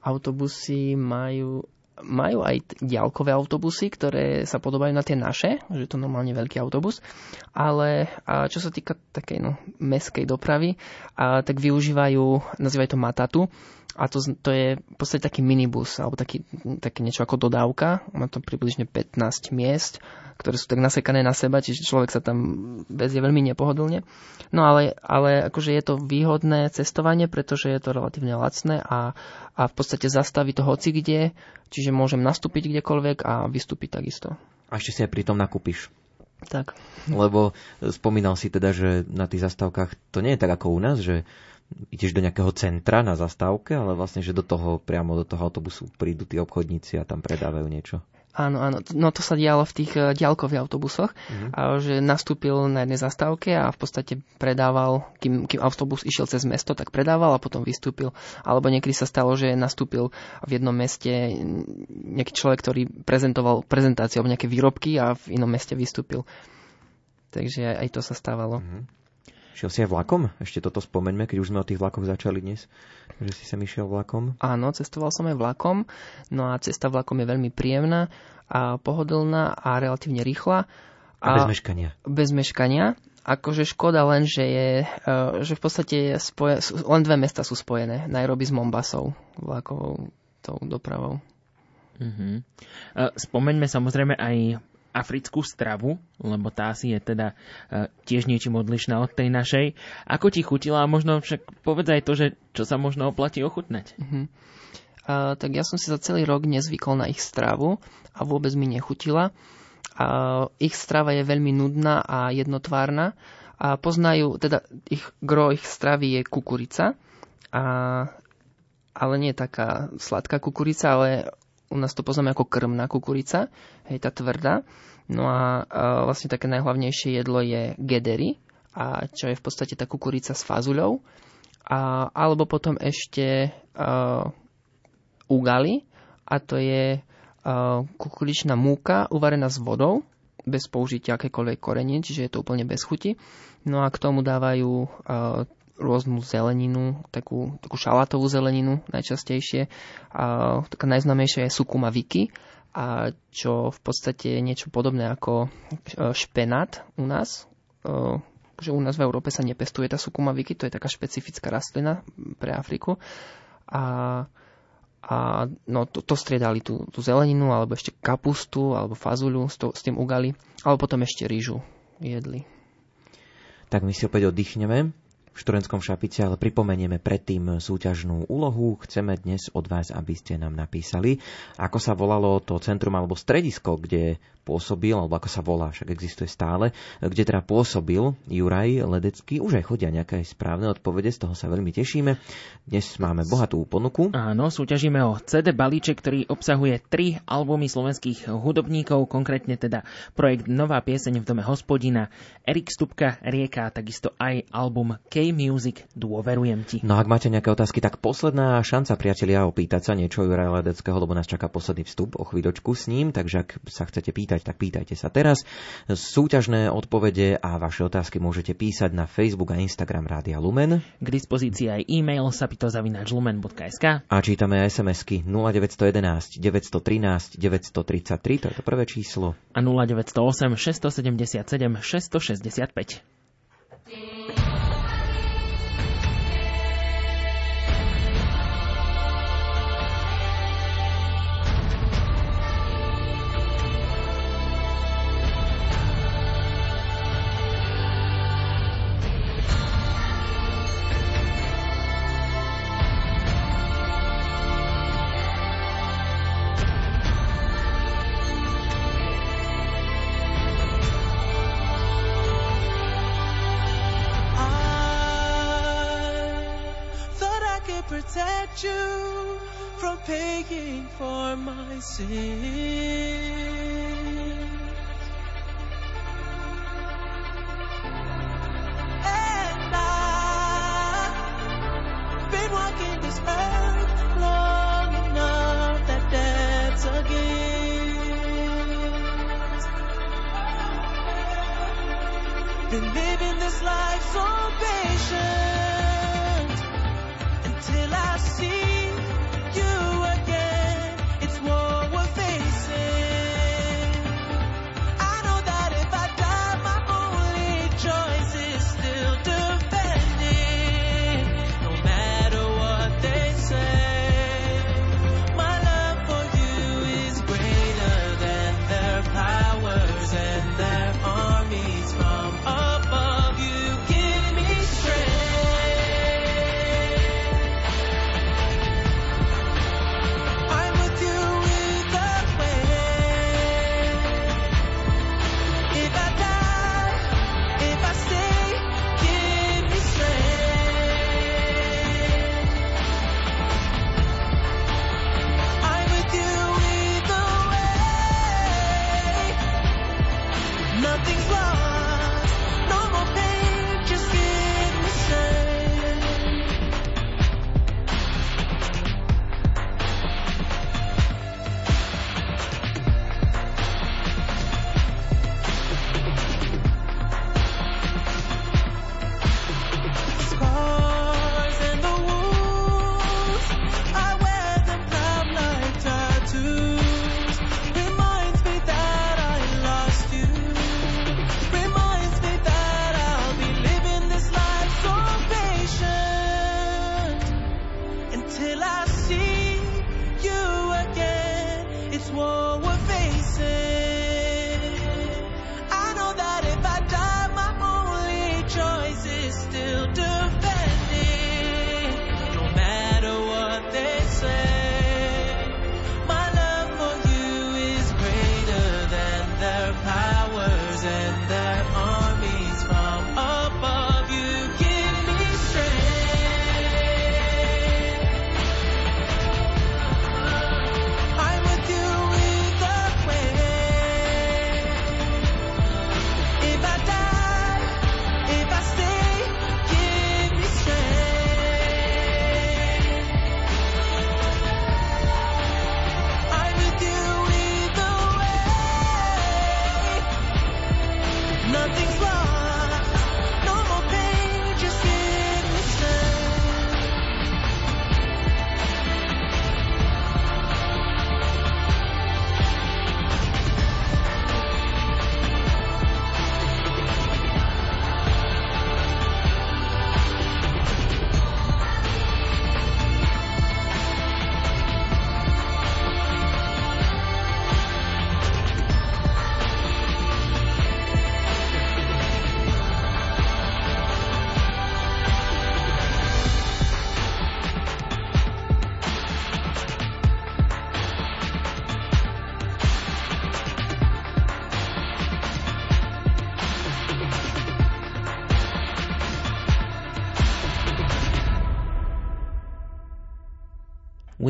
Autobusy majú majú aj diaľkové autobusy, ktoré sa podobajú na tie naše, že je to normálne veľký autobus, ale a čo sa týka takej no, meskej dopravy, a, tak využívajú, nazývajú to matatu, a to, to je v podstate taký minibus, alebo taký, taký niečo ako dodávka, má to približne 15 miest, ktoré sú tak nasekané na seba, čiže človek sa tam vezie veľmi nepohodlne. No ale, ale akože je to výhodné cestovanie, pretože je to relatívne lacné a, a v podstate zastaví to hoci kde, čiže môžem nastúpiť kdekoľvek a vystúpiť takisto. A ešte si aj pri tom nakúpiš. Tak. Lebo spomínal si teda, že na tých zastávkach to nie je tak ako u nás, že ideš do nejakého centra na zastávke, ale vlastne, že do toho, priamo do toho autobusu prídu tí obchodníci a tam predávajú niečo. Áno, áno. No to sa dialo v tých eh, diaľkových autobusoch, Mhm. a že nastúpil na jednej zastávke a v podstate predával, kým, kým autobus išiel cez mesto, tak predával a potom vystúpil. Alebo niekedy sa stalo, že nastúpil v jednom meste nejaký človek, ktorý prezentoval prezentáciu alebo nejaké výrobky a v inom meste vystúpil. Takže aj to sa stávalo. Mhm. Šiel si aj vlakom? Ešte toto spomeňme, keď už sme o tých vlakoch začali dnes, že si sa išiel vlakom. Áno, cestoval som aj vlakom, no a cesta vlakom je veľmi príjemná a pohodlná a relatívne rýchla. A bez meškania. Bez meškania. Akože škoda len, že, je, eh, že v podstate je spoje, len dve mesta sú spojené. Nairobi s Mombasou, vlakovou tou dopravou. Mhm. E, Spomeňme samozrejme aj africkú stravu, lebo tá si je teda e, tiež niečím odlišná od tej našej. Ako ti chutila a možno však povedz aj to, že čo sa možno oplatí ochutnať. Mhm. A, tak ja som si za celý rok nezvykol na ich stravu a vôbec mi nechutila. A, ich strava je veľmi nudná a jednotvárna a poznajú, teda ich gro ich stravy je kukurica, a, ale nie taká sladká kukurica, ale u nás to poznáme ako krmná kukurica, hej, tá tvrdá. No a, a vlastne také najhlavnejšie jedlo je gedery, a čo je v podstate tá kukurica s fazuľou. A, alebo potom ešte uh, ugali, a to je kukuričná múka uvarená s vodou, bez použitia akékoľvek korenie, čiže je to úplne bez chuti. No a k tomu dávajú rôznu zeleninu, takú, takú šalátovú zeleninu najčastejšie. A taká najznámejšia je sukuma viki, a čo v podstate je niečo podobné ako e, špenát u nás. E, že u nás v Európe sa nepestuje tá sukuma viki, to je taká špecifická rastlina pre Afriku. A, a no, to, to striedali tú, tú zeleninu, alebo ešte kapustu, alebo fazuľu s, to, s tým ugali, alebo potom ešte rýžu jedli. Tak my si opäť oddychneme v Šturenskom šapice, ale pripomenieme predtým súťažnú úlohu. Chceme dnes od vás, aby ste nám napísali, ako sa volalo to centrum alebo stredisko, kde pôsobil, alebo ako sa volá, však existuje stále, kde teda pôsobil Juraj Ledecký. Už aj chodia nejaké správne odpovede, z toho sa veľmi tešíme. Dnes máme bohatú ponuku. Áno, súťažíme o CD balíček, ktorý obsahuje tri albumy slovenských hudobníkov, konkrétne teda projekt Nová pieseň v dome hospodina, Erik Stupka, Rieka takisto aj album K-Music Dôverujem ti. No ak máte nejaké otázky, tak posledná šanca, priatelia, opýtať sa niečo Juraja Ledeckého, lebo nás čaká posledný vstup o chvíľočku s ním, takže ak sa chcete pýtať, tak pýtajte sa teraz. Súťažné odpovede a vaše otázky môžete písať na Facebook a Instagram Rádia Lumen. K dispozícii aj e-mail sapitozavináčlumen.sk A čítame SMS-ky 0911 913 933, to je to prvé číslo. a 0908 677 665.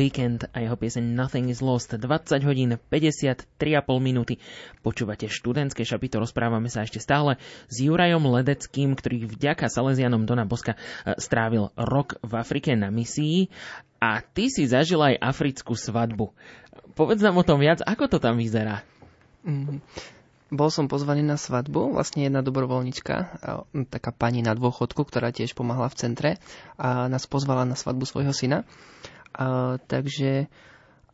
Weekend a jeho pieseň Nothing is Lost. 20 hodín 53,5 minúty. Počúvate študentské šapito, rozprávame sa ešte stále s Jurajom Ledeckým, ktorý vďaka Salesianom Dona Boska e, strávil rok v Afrike na misii a ty si zažil aj africkú svadbu. Povedz nám o tom viac, ako to tam vyzerá. Mhm. Bol som pozvaný na svadbu, vlastne jedna dobrovoľnička, taká pani na dôchodku, ktorá tiež pomáhala v centre a nás pozvala na svadbu svojho syna. Takže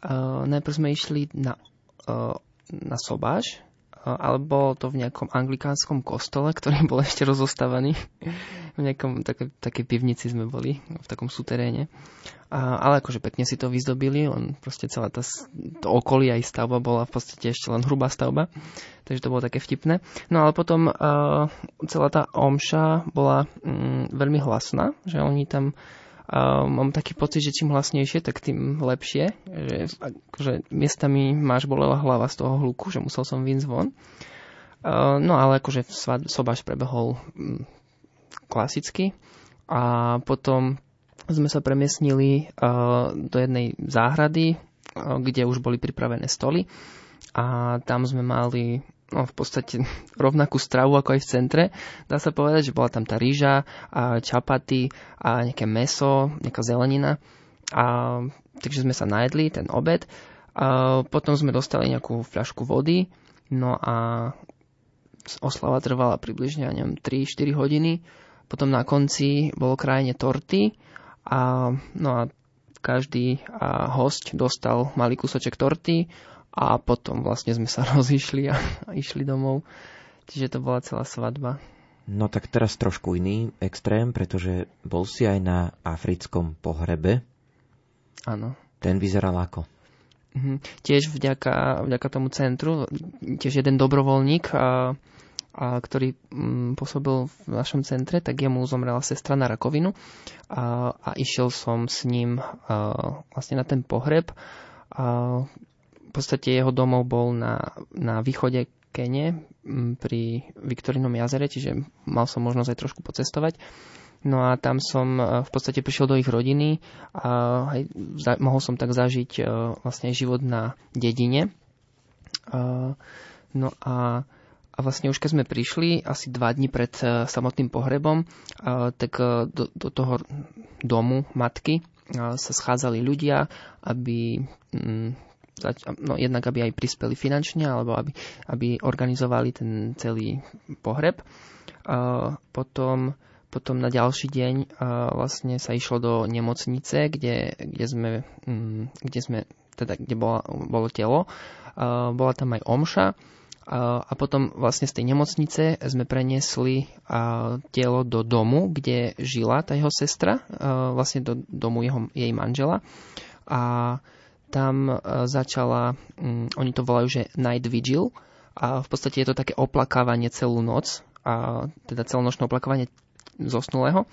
a, najprv sme išli na, a, na sobáš, a, ale bolo to v nejakom anglikánskom kostole, ktorý bol ešte rozostávaný. v nejakom také, takej pivnici sme boli, v takom suteréne. A, ale akože pekne si to vyzdobili, len proste celá tá, to okolie aj stavba bola v podstate ešte len hrubá stavba, takže to bolo také vtipné. No ale potom uh, celá tá omša bola mm, veľmi hlasná, že oni tam uh, mám taký pocit, že čím hlasnejšie, tak tým lepšie, že akože miestami máš bolela hlava z toho hluku, že musel som vyjsť von. Uh, no ale akože svad, sobáš prebehol mm, klasicky. A potom sme sa premiesnili uh, do jednej záhrady, uh, kde už boli pripravené stoly. A tam sme mali no, v podstate rovnakú stravu ako aj v centre. Dá sa povedať, že bola tam tá rýža, a čapaty a nejaké meso, nejaká zelenina. A, takže sme sa najedli, ten obed. A potom sme dostali nejakú fľašku vody, no a oslava trvala približne, ja neviem, 3-4 hodiny. Potom na konci bolo krajine torty a, no a každý a host dostal malý kúsoček torty a potom vlastne sme sa rozišli a, a išli domov. Čiže to bola celá svadba. No tak teraz trošku iný extrém, pretože bol si aj na africkom pohrebe. Áno. Ten vyzeral ako? Mhm. Tiež vďaka, vďaka tomu centru, tiež jeden dobrovoľník, a, a, ktorý mm, pôsobil v našom centre, tak jemu zomrela sestra na rakovinu a, a išiel som s ním a, vlastne na ten pohreb. A, podstate jeho domov bol na, na východe Kene pri Viktorinom jazere, čiže mal som možnosť aj trošku pocestovať. No a tam som e, v podstate prišiel do ich rodiny a aj za, mohol som tak zažiť e, vlastne život na dedine. A, no a, a vlastne už keď sme prišli, asi dva dni pred e, samotným pohrebom, tak e, do, do toho domu matky sa schádzali ľudia, aby no, jednak aby aj prispeli finančne, alebo aby, aby organizovali ten celý pohreb. Potom potom na ďalší deň vlastne sa išlo do nemocnice, kde, kde sme, mm, kde sme teda kde bola, bolo telo. Bola tam aj omša a, potom vlastne z tej nemocnice sme preniesli telo do domu, kde žila tá jeho sestra, vlastne do domu jeho, jej manžela. A tam a, začala, mm, oni to volajú, že night vigil, a v podstate je to také oplakávanie celú noc, a teda celonočné oplakávanie zosnulého.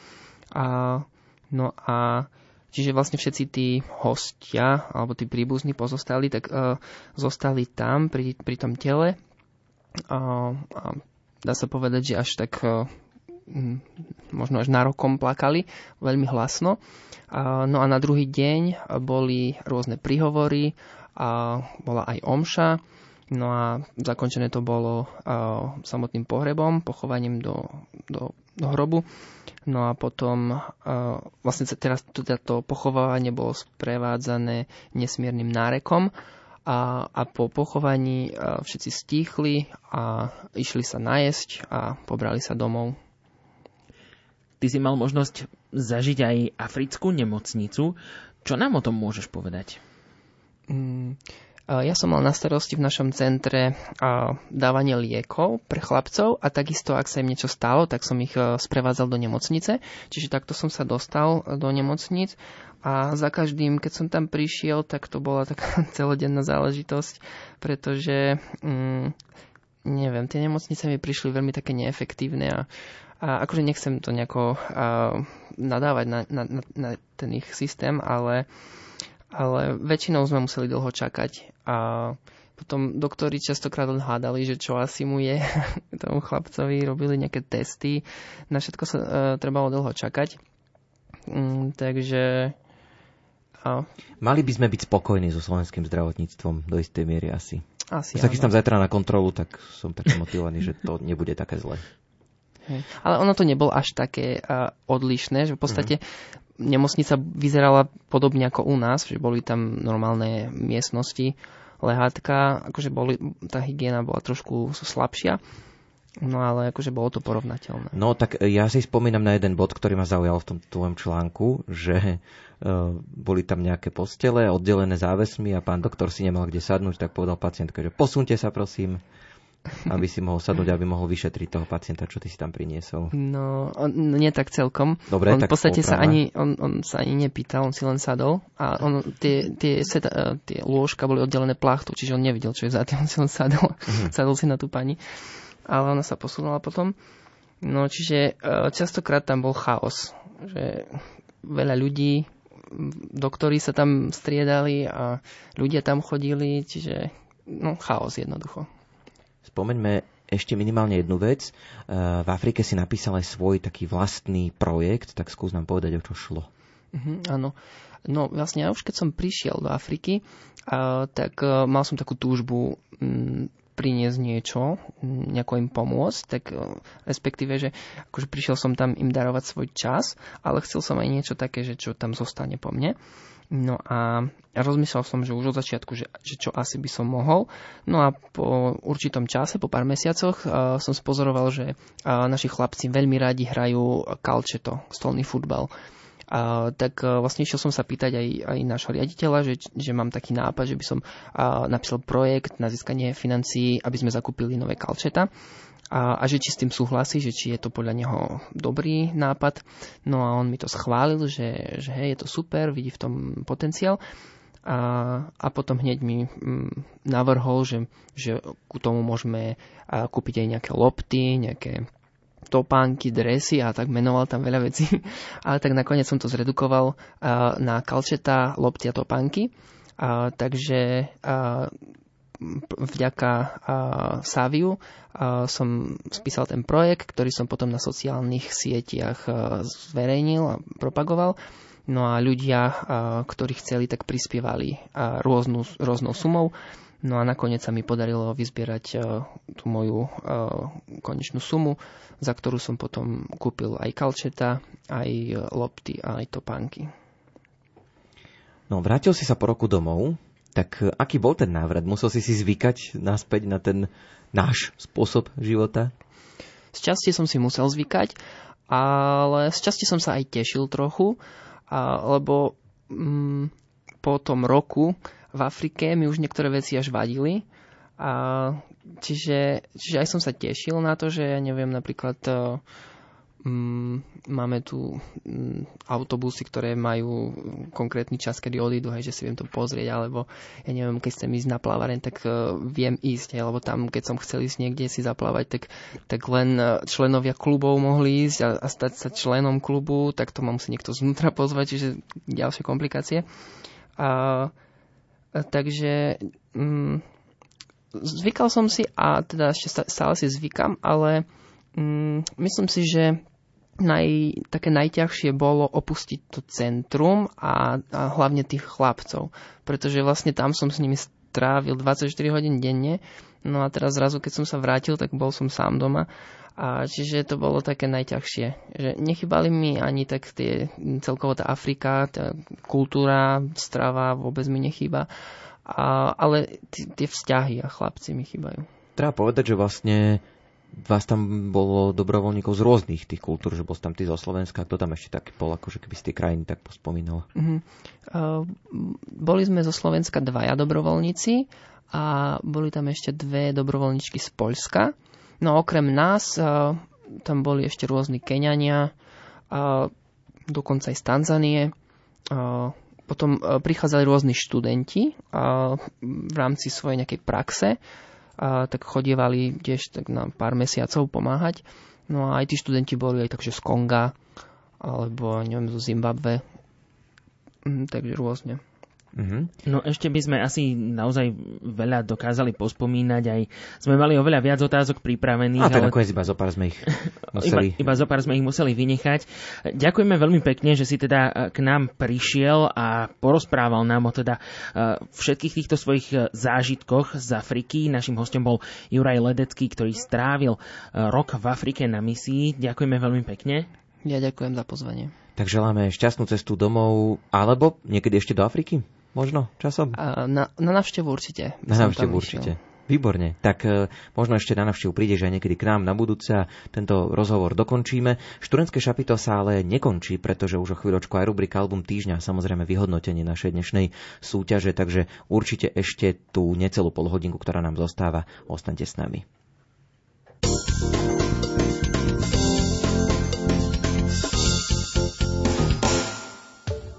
A, no a čiže vlastne všetci tí hostia alebo tí príbuzní pozostali, tak uh, zostali tam pri, pri tom tele. A, a dá sa povedať, že až tak uh, možno až nárokom plakali veľmi hlasno. No a na druhý deň boli rôzne príhovory a bola aj omša. No a zakončené to bolo samotným pohrebom, pochovaním do, do, do hrobu. No a potom vlastne teraz teda to pochovávanie bolo sprevádzané nesmiernym nárekom A, a po pochovaní všetci stíchli a išli sa najesť a pobrali sa domov. Ty si mal možnosť zažiť aj africkú nemocnicu. Čo nám o tom môžeš povedať? Mm, Ja som mal na starosti v našom centre dávanie liekov pre chlapcov a takisto, ak sa im niečo stalo, tak som ich a, sprevádzal do nemocnice. Čiže takto som sa dostal do nemocnic a za každým, keď som tam prišiel, tak to bola taká celodenná záležitosť, pretože mm, neviem, tie nemocnice mi prišli veľmi také neefektívne a, a akože nechcem to nejako a, nadávať na, na, na, na ten ich systém, ale ale väčšinou sme museli dlho čakať a potom doktori častokrát odhádali, že čo asi mu je tomu chlapcovi, robili nejaké testy, na všetko sa uh, trebalo dlho čakať. Mm, takže... A... Mali by sme byť spokojní so slovenským zdravotníctvom do istej miery asi. Asi Keď sa chystám zajtra na kontrolu, tak som taký motivovaný, že to nebude také zle. Hej. Ale ono to nebolo až také uh, odlišné, že v podstate nemocnica vyzerala podobne ako u nás, že boli tam normálne miestnosti, lehátka, akože boli, tá hygiena bola trošku slabšia, no ale akože bolo to porovnateľné. No tak e, ja si spomínam na jeden bod, ktorý ma zaujal v tom tvojom článku, že uh, boli tam nejaké postele oddelené závesmi a pán doktor si nemal kde sadnúť, tak povedal pacientke, že posunte sa prosím, aby si mohol sadnúť, aby mohol vyšetriť toho pacienta, čo ty si tam priniesol. No, on, no nie tak celkom. Dobre, on tak v podstate sa opravme. ani, on, on sa ani nepýtal, on si len sadol a on, tie, tie, seta, eh, tie lôžka boli oddelené plachtou, čiže on nevidel, čo je za tým, on si len sadol, Mhm. sadol si na tú pani. Ale ona sa posunula potom. No, čiže eh, častokrát tam bol chaos, že veľa ľudí, doktori sa tam striedali a ľudia tam chodili, čiže no, chaos jednoducho. Spomeňme ešte minimálne jednu vec. E, V Afrike si napísal aj svoj taký vlastný projekt, tak skús nám povedať, o čo šlo. Mhm, áno. No vlastne ja už keď som prišiel do Afriky, a, tak a, mal som takú túžbu m, priniesť niečo, m, nejako im pomôcť, tak a, respektíve, že akože prišiel som tam im darovať svoj čas, ale chcel som aj niečo také, že čo tam zostane po mne. No a rozmyslel som, že už od začiatku, že, že čo asi by som mohol. No a po určitom čase, po pár mesiacoch, a, som spozoroval, že a, naši chlapci veľmi radi hrajú kalčeto, stolný futbal. A, tak a, vlastne išiel som sa pýtať aj, aj nášho riaditeľa, že, že mám taký nápad, že by som a, napísal projekt na získanie financií, aby sme zakúpili nové kalčeta. A, a že či s tým súhlasí, že či je to podľa neho dobrý nápad. No a on mi to schválil, že, že hej, je to super, vidí v tom potenciál. A, a potom hneď mi mm, navrhol, že, že ku tomu môžeme kúpiť aj nejaké lopty, nejaké topánky, dresy a tak menoval tam veľa vecí. Ale tak nakoniec som to zredukoval a, na kalčeta, lopty a topánky. A, takže p- vďaka a, Saviu som spísal ten projekt, ktorý som potom na sociálnych sieťach zverejnil a propagoval. No a ľudia, ktorí chceli, tak prispievali a, rôznu, rôznou sumou. No a nakoniec sa mi podarilo vyzbierať a, tú moju a, konečnú sumu, za ktorú som potom kúpil aj kalčeta, aj e, lopty aj topánky. No, vrátil si sa po roku domov, tak e, aký bol ten návrat? Musel si si zvykať naspäť na ten náš spôsob života? Z časti som si musel zvykať, ale z časti som sa aj tešil trochu, lebo mm, po tom roku v Afrike mi už niektoré veci až vadili. A, čiže, čiže aj som sa tešil na to, že ja neviem, napríklad e, mm, máme tu mm, autobusy, ktoré majú konkrétny čas, kedy odídu, hej, že si viem to pozrieť, alebo ja neviem, keď chcem ísť na plávareň, tak uh, viem ísť, hej, lebo tam, keď som chcel ísť niekde si zaplávať, tak, tak len uh, členovia klubov mohli ísť a, a stať sa členom klubu, tak to ma musí niekto znútra pozvať, čiže ďalšie komplikácie. A takže mm, zvykal som si a teda ešte stále si zvykam, ale mm, myslím si, že naj, také najťažšie bolo opustiť to centrum a, a hlavne tých chlapcov, pretože vlastne tam som s nimi strávil 24 hodín denne, no a teraz zrazu, keď som sa vrátil, tak bol som sám doma a čiže to bolo také najťažšie, že nechybali mi ani tak tie, celkovo tá Afrika, tá kultúra, strava vôbec mi nechýba, A, ale t- tie vzťahy a chlapci mi chýbajú. Treba povedať, že vlastne vás tam bolo dobrovoľníkov z rôznych tých kultúr, že bol tam ty zo Slovenska, kto tam ešte tak bol, akože keby z tej krajiny tak pospomínal. Mhm. Uh, boli sme zo Slovenska dvaja dobrovoľníci a boli tam ešte dve dobrovoľníčky z Poľska. No okrem nás uh, tam boli ešte rôzni Keňania, uh, dokonca aj z Tanzanie. Uh, potom prichádzali rôzni študenti v rámci svojej nejakej praxe tak chodievali tiež tak na pár mesiacov pomáhať. No a aj tí študenti boli aj takže z Konga, alebo neviem, zo Zimbabve. Mm, takže rôzne. Mm-hmm. No ešte by sme asi naozaj veľa dokázali pospomínať, aj sme mali oveľa viac otázok pripravených. A tak ale... iba zo pár sme ich iba, museli... iba zo pár sme ich museli vynechať. Ďakujeme veľmi pekne, že si teda k nám prišiel a porozprával nám o teda uh, všetkých týchto svojich uh, zážitkoch z Afriky. Našim hostom bol Juraj Ledecký, ktorý strávil rok v Afrike na misii. Ďakujeme veľmi pekne. Ja ďakujem za pozvanie. Tak želáme šťastnú cestu domov, alebo niekedy ešte do Afriky? Možno časom? A na, na návštevu určite. Na návštevu určite. išiel. Výborne. Tak e, možno ešte na návštevu prídeš aj niekedy k nám na budúce a tento rozhovor dokončíme. Študentské šapito sa ale nekončí, pretože už o chvíľočku aj rubrika Album týždňa, a samozrejme vyhodnotenie našej dnešnej súťaže, takže určite ešte tú necelú polhodinku, ktorá nám zostáva, ostaňte s nami.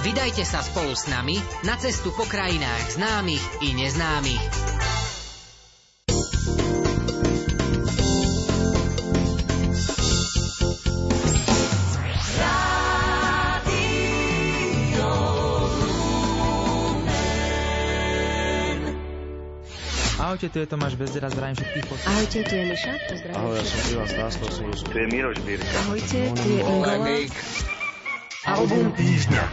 Vydajte sa spolu s nami na cestu po krajinách známych i neznámych. Ahojte, tu je Tomáš Bezdera, zdravím všetkých poslucháčov. Ahojte, tu je Miša, pozdravím Ahoj, ja som. Ivan Stáslo, som Tu je Miroš Birka. Ahojte, tu je Ingola. Album týždňa.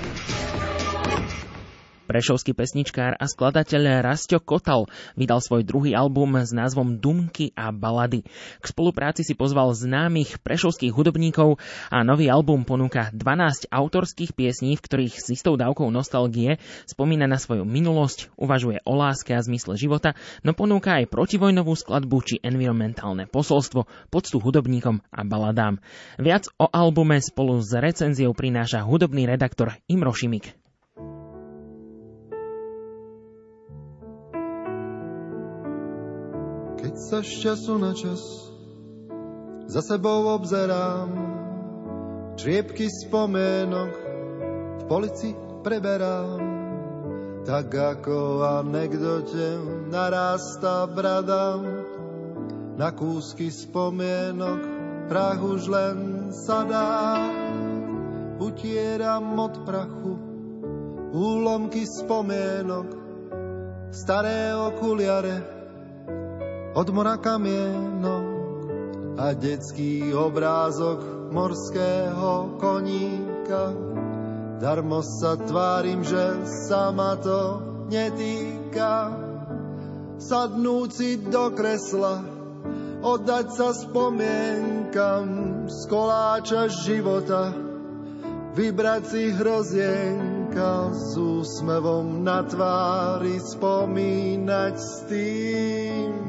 Prešovský pesničkár a skladateľ Rastio Kotal vydal svoj druhý album s názvom Dumky a balady. K spolupráci si pozval známych prešovských hudobníkov a nový album ponúka 12 autorských piesní, v ktorých s istou dávkou nostalgie spomína na svoju minulosť, uvažuje o láske a zmysle života, no ponúka aj protivojnovú skladbu či environmentálne posolstvo, poctu hudobníkom a baladám. Viac o albume spolu s recenziou prináša hudobný redaktor Imro Šimik. Sa z času na čas za sebou obzerám, čriepky spomienok v polici preberám. Tak ako anekdote narastá brada, na kúsky spomienok prach už len sadá. Utieram od prachu úlomky spomienok, staré okuliare, od mora kamienok a detský obrázok morského koníka. Darmo sa tvárim, že sa to netýka. Sadnúť si do kresla, oddať sa spomienkam z koláča života, vybrať si hrozienka s úsmevom na tvári spomínať s tým,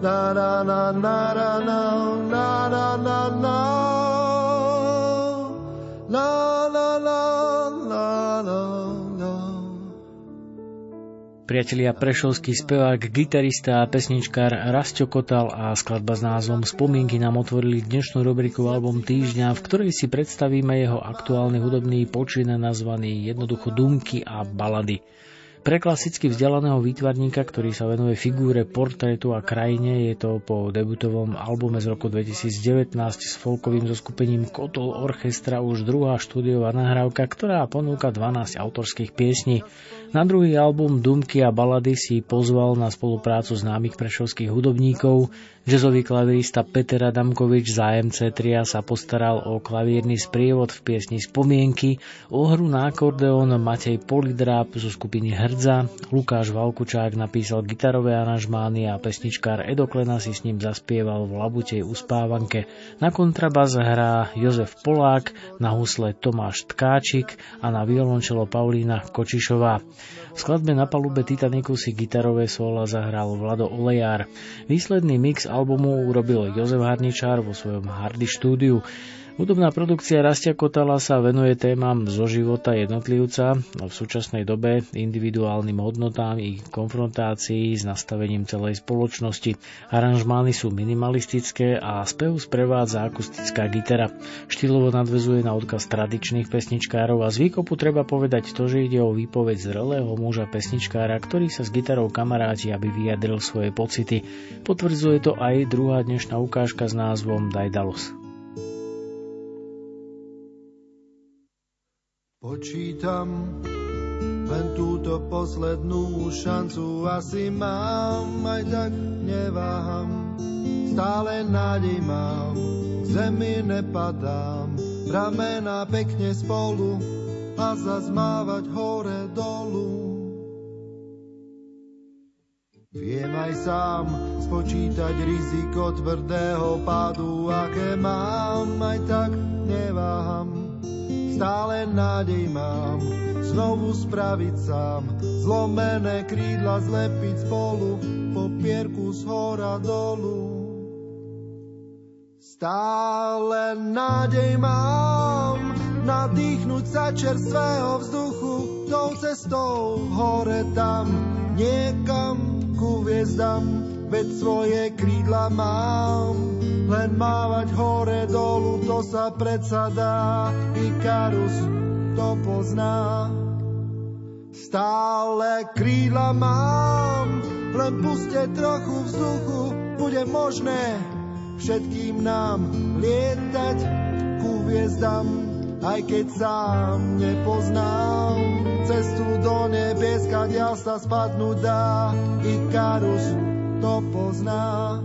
na na na na Na na na na na na na na na na Priatelia, prešovský spevák, gitarista a pesničkár Rastio Kotal a skladba s názvom Spomienky nám otvorili dnešnú rubriku Album týždňa, v ktorej si predstavíme jeho aktuálny hudobný počin nazvaný jednoducho Dumky a balady. Pre klasicky vzdelaného výtvarníka, ktorý sa venuje figúre, portrétu a krajine, je to po debutovom albume z roku 2019 s folkovým zoskupením Kotol Orchestra už druhá štúdiová nahrávka, ktorá ponúka 12 autorských piesní. Na druhý album Dumky a balady si pozval na spoluprácu známych prešovských hudobníkov. Jazzový klavirista Peter Adamkovič z AMC Tria sa postaral o klavírny sprievod v piesni Spomienky, o hru na akordeón Matej Polidráp zo skupiny Hrdza, Lukáš Valkučák napísal gitarové aranžmány a pesničkár Edo Klena si s ním zaspieval v Labutej uspávanke. Na kontrabas hrá Jozef Polák, na husle Tomáš Tkáčik a na violončelo Paulína Kočišová. Skladbe na palube Titaniku si gitarové sóla zahral Vlado Olejár. Výsledný mix albumu urobil Jozef Harničár vo svojom Hardy štúdiu. Hudobná produkcia Rastia Kotala sa venuje témam zo života jednotlivca a v súčasnej dobe individuálnym hodnotám i konfrontácií s nastavením celej spoločnosti. Aranžmány sú minimalistické a spev sprevádza akustická gitara. Štýlovo nadvezuje na odkaz tradičných pesničkárov a z výkopu treba povedať to, že ide o výpoveď zrelého muža pesničkára, ktorý sa s gitarou kamaráti, aby vyjadril svoje pocity. Potvrdzuje to aj druhá dnešná ukážka s názvom Daedalus. Počítam len túto poslednú šancu asi mám, aj tak neváham. Stále nádej mám, k zemi nepadám, ramena pekne spolu a zazmávať hore dolu. Viem aj sám spočítať riziko tvrdého pádu, aké mám, aj tak neváham stále nádej mám znovu spraviť sám, zlomené krídla zlepiť spolu, po pierku z hora dolu. Stále nádej mám nadýchnuť sa čerstvého vzduchu tou cestou hore tam, niekam ku hviezdam, veď svoje krídla mám. Len mávať hore dolu, to sa predsa dá, Ikarus to pozná. Stále krídla mám, len puste trochu vzduchu, bude možné všetkým nám lietať ku hviezdam, aj keď sám nepoznám cestu do nebieska, ďal sa spadnúť dá, Ikarus to pozná.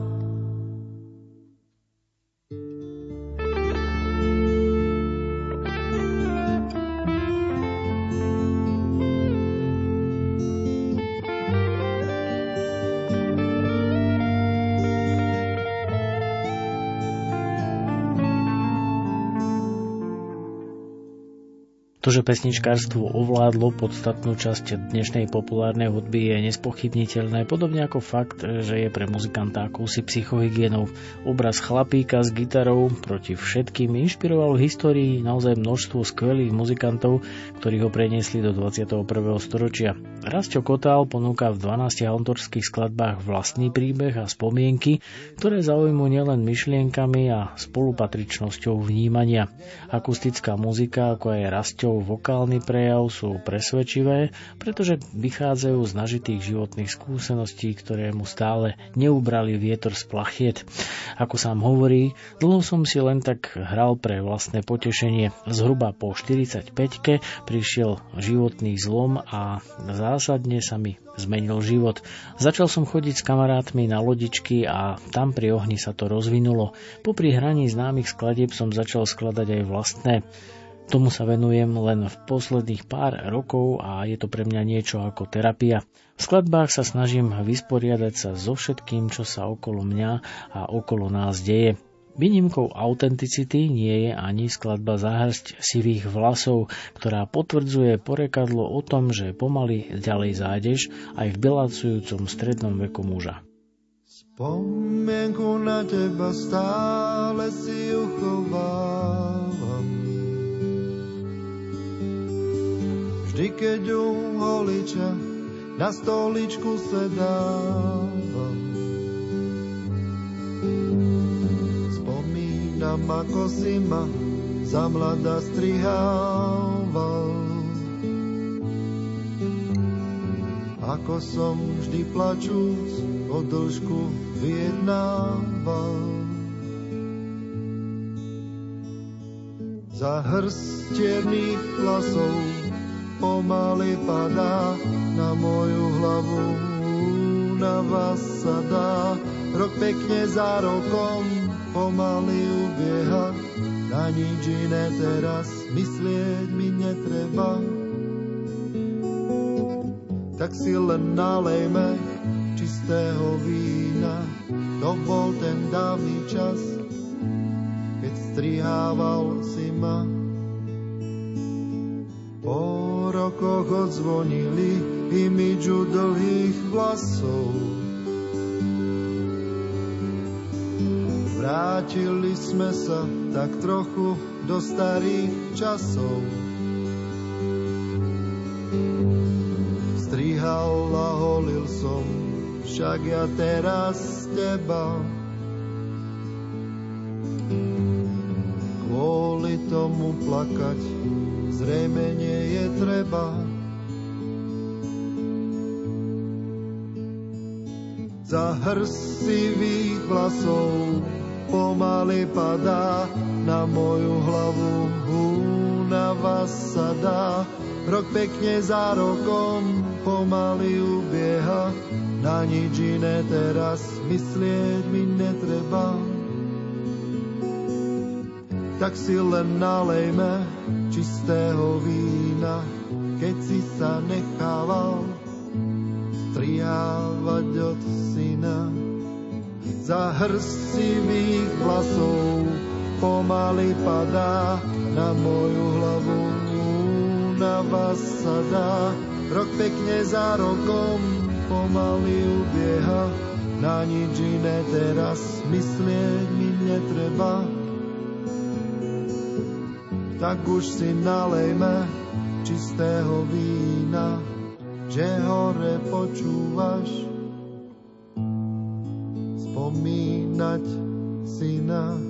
To, že pesničkárstvo ovládlo podstatnú časť dnešnej populárnej hudby je nespochybniteľné, podobne ako fakt, že je pre muzikanta akúsi psychohygienou. Obraz chlapíka s gitarou proti všetkým inšpiroval v histórii naozaj množstvo skvelých muzikantov, ktorí ho preniesli do 21. storočia. Rastio Kotál ponúka v 12 autorských skladbách vlastný príbeh a spomienky, ktoré zaujímu nielen myšlienkami a spolupatričnosťou vnímania. Akustická muzika, ako aj Vokálny prejav sú presvedčivé, pretože vychádzajú z nažitých životných skúseností, ktoré mu stále neubrali vietor z plachiet. Ako sám hovorí, dlho som si len tak hral pre vlastné potešenie. Zhruba po 45-ke prišiel životný zlom a zásadne sa mi zmenil život. Začal som chodiť s kamarátmi na lodičky a tam pri ohni sa to rozvinulo. Popri hraní známych skladieb som začal skladať aj vlastné. Tomu sa venujem len v posledných pár rokov a je to pre mňa niečo ako terapia. V skladbách sa snažím vysporiadať sa so všetkým, čo sa okolo mňa a okolo nás deje. Výnimkou autenticity nie je ani skladba Záhrsť sivých vlasov, ktorá potvrdzuje porekadlo o tom, že pomaly ďalej zájdeš aj v belacujúcom strednom veku muža. Spomienku na teba stále si uchovávam Vždy, keď u holiča na stoličku sedávam. Spomínam, ako si ma za mladá strihával. Ako som vždy plačúc o dĺžku vyjednával. Za hrst čiernych vlasov pomaly padá na moju hlavu. Na vás sa dá, rok pekne za rokom pomaly ubieha. Na nič iné teraz myslieť mi netreba. Tak si len nalejme čistého vína. To bol ten dávny čas, keď strihával si ma. Po rokoch odzvonili imidžu dlhých vlasov. Vrátili sme sa tak trochu do starých časov. Strihal a holil som, však ja teraz teba. Kvôli tomu plakať zrejme nie je treba. Za hrst sivých vlasov pomaly padá na moju hlavu. Na vás sa dá, rok pekne za rokom pomaly ubieha. Na nič iné teraz myslieť mi netreba. Tak si len nalejme čistého vína, keď si sa nechával strihávať od syna. Za hrst sivých vlasov pomaly padá na moju hlavu. Na vás sa rok pekne za rokom pomaly ubieha. Na nič iné teraz myslieť mi netreba tak už si nalejme čistého vína, že hore počúvaš spomínať syna.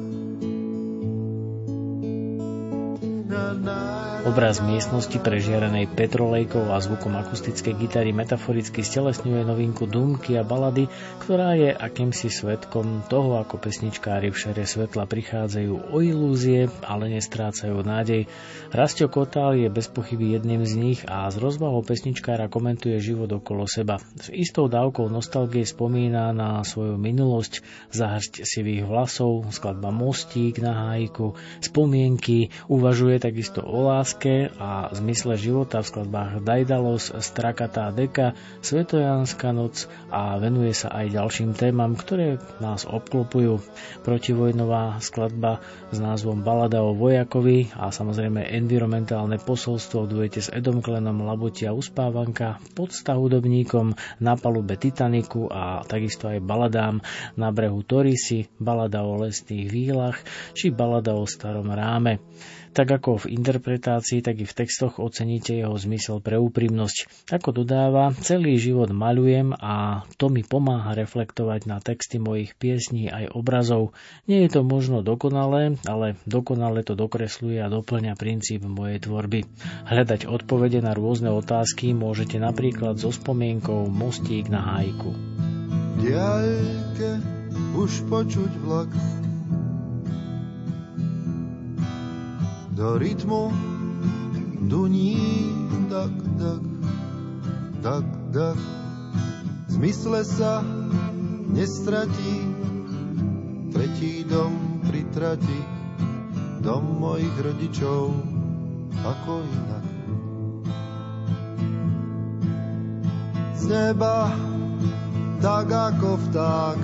Na, na, Obraz miestnosti prežiarenej petrolejkou a zvukom akustickej gitary metaforicky stelesňuje novinku Dumky a balady, ktorá je akýmsi svetkom toho, ako pesničkári v šere svetla prichádzajú o ilúzie, ale nestrácajú nádej. Rastio Kotál je bez pochyby jedným z nich a z rozvahou pesničkára komentuje život okolo seba. S istou dávkou nostalgie spomína na svoju minulosť, zahršť sivých vlasov, skladba Mostík na hájku, spomienky, uvažuje takisto o láske láske a zmysle života v skladbách Daidalos, Strakatá deka, Svetojanská noc a venuje sa aj ďalším témam, ktoré nás obklopujú. Protivojnová skladba s názvom Balada o vojakovi a samozrejme environmentálne posolstvo v duete s Edom Klenom Labutia uspávanka, podsta hudobníkom na palube Titaniku a takisto aj baladám na brehu Torisy, balada o lesných výlach či balada o starom ráme. Tak ako v interpretácii, tak i v textoch oceníte jeho zmysel pre úprimnosť. Ako dodáva, celý život maľujem a to mi pomáha reflektovať na texty mojich piesní aj obrazov. Nie je to možno dokonalé, ale dokonale to dokresluje a doplňa princíp mojej tvorby. Hľadať odpovede na rôzne otázky môžete napríklad so spomienkou Mostík na hájku. Diaľke už počuť vlak do rytmu duní tak, tak, tak, tak. V zmysle sa nestratí tretí dom pritratí dom mojich rodičov ako inak. Z neba tak ako vták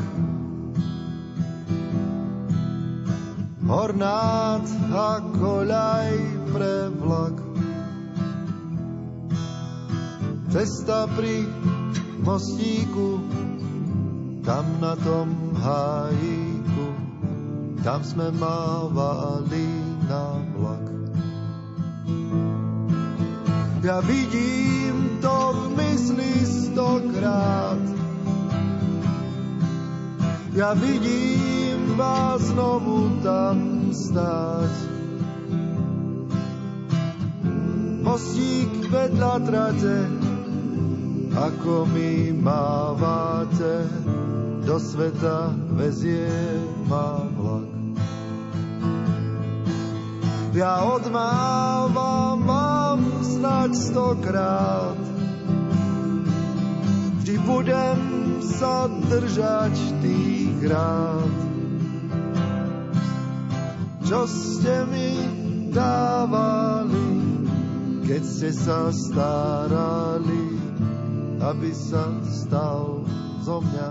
Hornát a koľaj pre vlak. Cesta pri mostíku, tam na tom hájíku, tam sme mávali na vlak. Ja vidím to v mysli stokrát, ja vidím vás znovu tam stáť. Mostík vedľa trate, ako mi mávate, do sveta vezie ma vlak. Ja odmávam vám snať stokrát, vždy budem sa držať tých rád. Čo ste mi dávali, keď ste sa starali, aby sa stal zo mňa.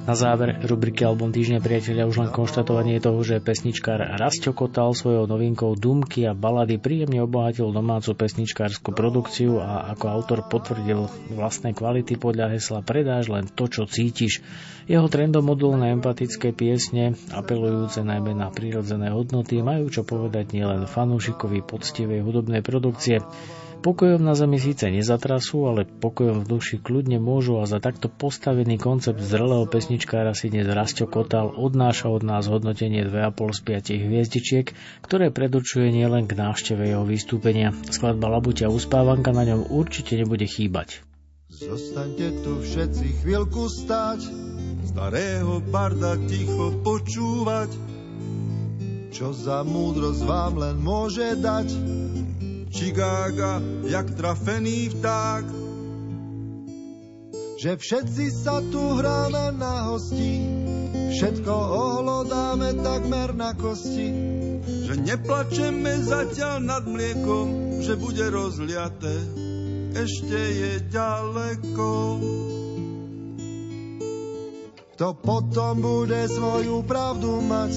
Na záver rubriky Album týždňa priateľia už len konštatovanie toho, že pesničkár Rastio Kotal svojou novinkou Dumky a balady príjemne obohatil domácu pesničkárskú produkciu a ako autor potvrdil vlastné kvality podľa hesla Predáš len to, čo cítiš. Jeho trendomodulné empatické piesne, apelujúce najmä na prírodzené hodnoty, majú čo povedať nielen fanúšikovi poctivej hudobnej produkcie. Pokojom na zemi síce nezatrasú, ale pokojom v duši kľudne môžu a za takto postavený koncept zrelého pesničkára si dnes Rastio Kotal odnáša od nás hodnotenie 2,5 z 5 hviezdičiek, ktoré predurčuje nielen k návšteve jeho vystúpenia. Skladba Labuťa uspávanka na ňom určite nebude chýbať. Zostaňte tu všetci chvíľku stáť, starého barda ticho počúvať, čo za múdrosť vám len môže dať Chicago, jak trafený vták. Že všetci sa tu hráme na hosti, všetko ohlodáme takmer na kosti. Že neplačeme zatiaľ nad mliekom, že bude rozliaté, ešte je ďaleko. Kto potom bude svoju pravdu mať,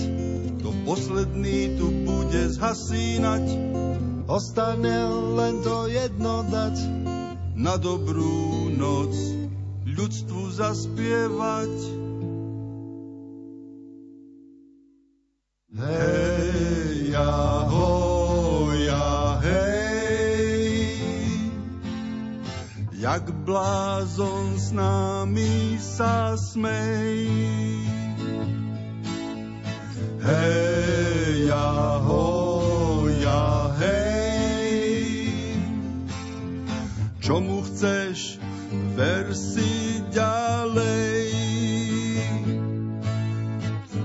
to posledný tu bude zhasínať Ostane len to jedno dať na dobrú noc ľudstvu zaspievať. Hej, ahoja, hej, jak blázon s nami sa smej. Hej, ahoja, čomu chceš, ver si ďalej.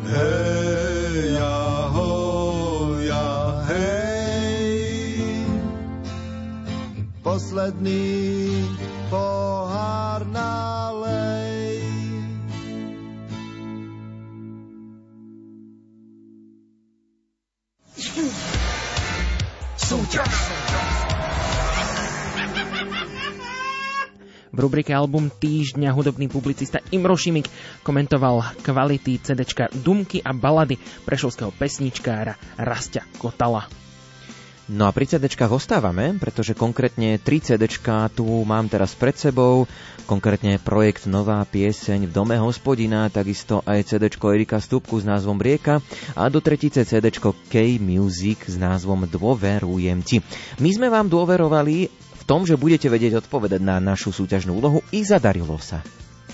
Hej, ahoja, hej, posledný pohár V rubrike Album týždňa hudobný publicista Imro Šimik komentoval kvality CDčka Dumky a balady prešovského pesničkára Rastia Kotala. No a pri CDčkách ostávame, pretože konkrétne 3 CDčka tu mám teraz pred sebou, konkrétne projekt Nová pieseň v dome hospodina, takisto aj CDčko Erika Stupku s názvom Rieka a do tretice CDčko K-Music s názvom Dôverujem ti. My sme vám dôverovali tom, že budete vedieť odpovedať na našu súťažnú úlohu i zadarilo sa.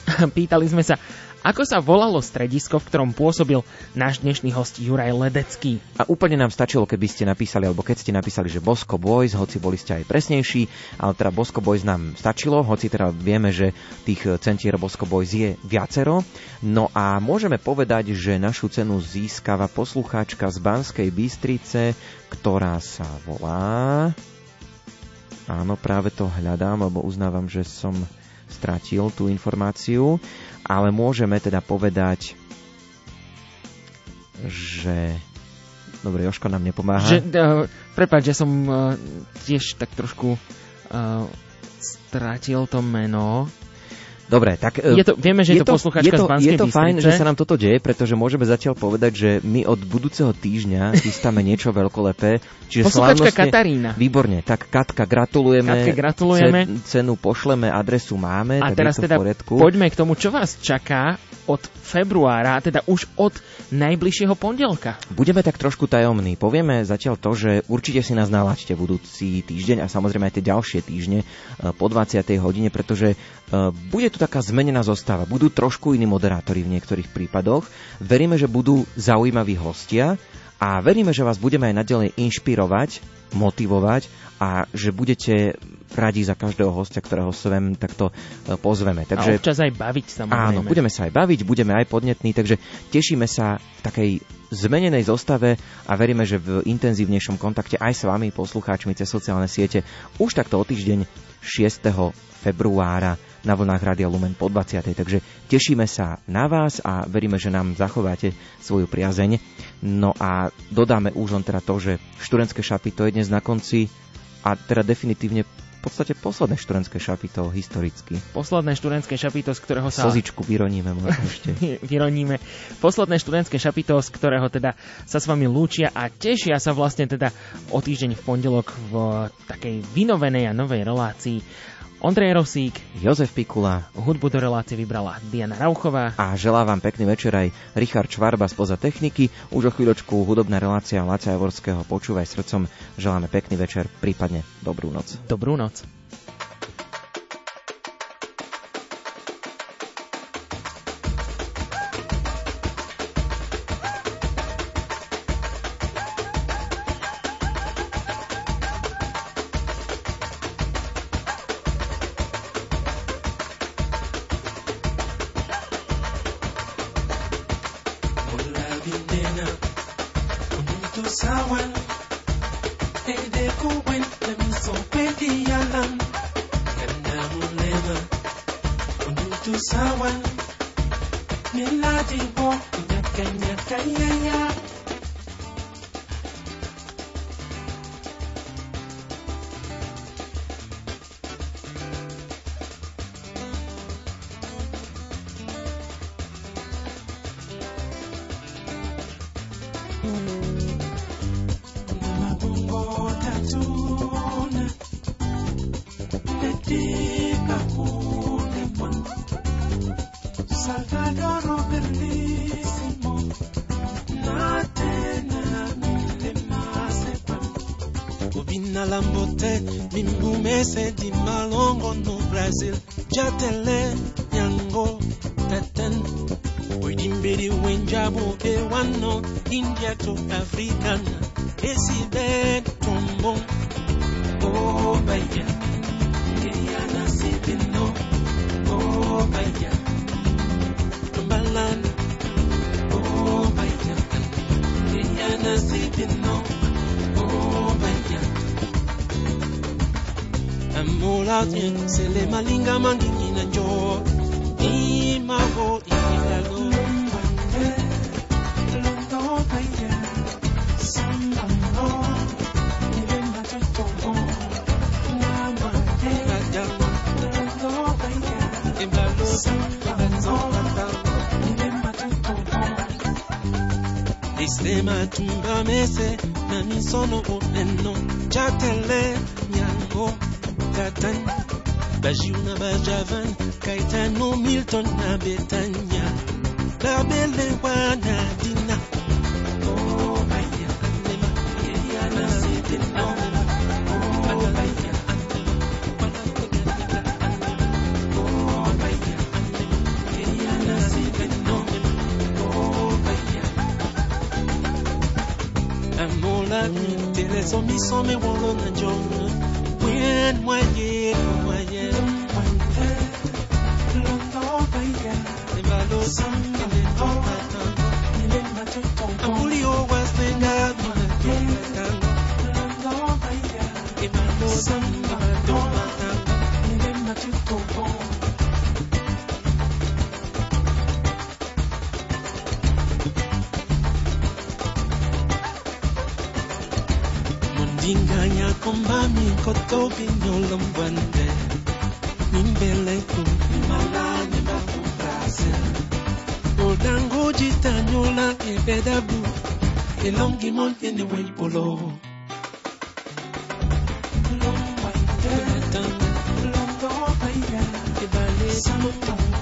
Pýtali sme sa, ako sa volalo stredisko, v ktorom pôsobil náš dnešný host Juraj Ledecký? A úplne nám stačilo, keby ste napísali, alebo keď ste napísali, že Bosco Boys, hoci boli ste aj presnejší, ale teda Bosco Boys nám stačilo, hoci teda vieme, že tých centier Bosco Boys je viacero. No a môžeme povedať, že našu cenu získava poslucháčka z Banskej Bystrice, ktorá sa volá... Áno, práve to hľadám, lebo uznávam, že som stratil tú informáciu ale môžeme teda povedať, že... Dobre, Joško nám nepomáha. Že, uh, prepáč, že som uh, tiež tak trošku uh, strátil to meno. Dobre, tak... Je to, vieme, že je, je to posluchačka je to, z Banskej Je to fajn, že sa nám toto deje, pretože môžeme zatiaľ povedať, že my od budúceho týždňa chystáme niečo veľkolepé. Čiže Posluchačka Katarína. Výborne, tak Katka, gratulujeme. Katke, gratulujeme. Ce- cenu pošleme, adresu máme, A teraz teda poďme k tomu, čo vás čaká od februára, teda už od najbližšieho pondelka. Budeme tak trošku tajomní. Povieme zatiaľ to, že určite si nás nalaďte budúci týždeň a samozrejme aj tie ďalšie týždne e, po 20. hodine, pretože e, bude tu taká zmenená zostava. Budú trošku iní moderátori v niektorých prípadoch. Veríme, že budú zaujímaví hostia a veríme, že vás budeme aj naďalej inšpirovať, motivovať a že budete radi za každého hostia, ktorého sem takto e, pozveme. Takže... A občas aj baviť samozrejme. Áno, budeme sa aj baviť, budeme aj podnetní, takže tešíme sa v takej zmenenej zostave a veríme, že v intenzívnejšom kontakte aj s vami, poslucháčmi cez sociálne siete, už takto o týždeň 6. februára na vlnách Radia Lumen po 20. Takže tešíme sa na vás a veríme, že nám zachováte svoju priazeň. No a dodáme už len teda to, že študentské šapito je dnes na konci a teda definitívne v podstate posledné študentské šapito historicky. Posledné študentské šapito, z ktorého sa... Slzičku vyroníme možno ešte. vyroníme. Posledné študentské šapito, z ktorého teda sa s vami lúčia a tešia sa vlastne teda o týždeň v pondelok v takej vynovenej a novej relácii. Ondrej Rosík, Jozef Pikula, hudbu do relácie vybrala Diana Rauchová. A želá vám pekný večer aj Richard Švarba spoza techniky. Už o chvíľočku hudobná relácia Laca Javorského Počúvaj srdcom. Želáme pekný večer, prípadne dobrú noc. Dobrú noc. aisema tumbamese nani solo oneno chatele nyango tatan bajavan kaitano milton na betanya Oh. lagu tele somi some wolo na jonga wen kotobi nyolombwande nimbeleko imalani makutase odango jitanyola ebedabu elongi montene weipolo Lombwande, Lombwande, Ebale, Samotongo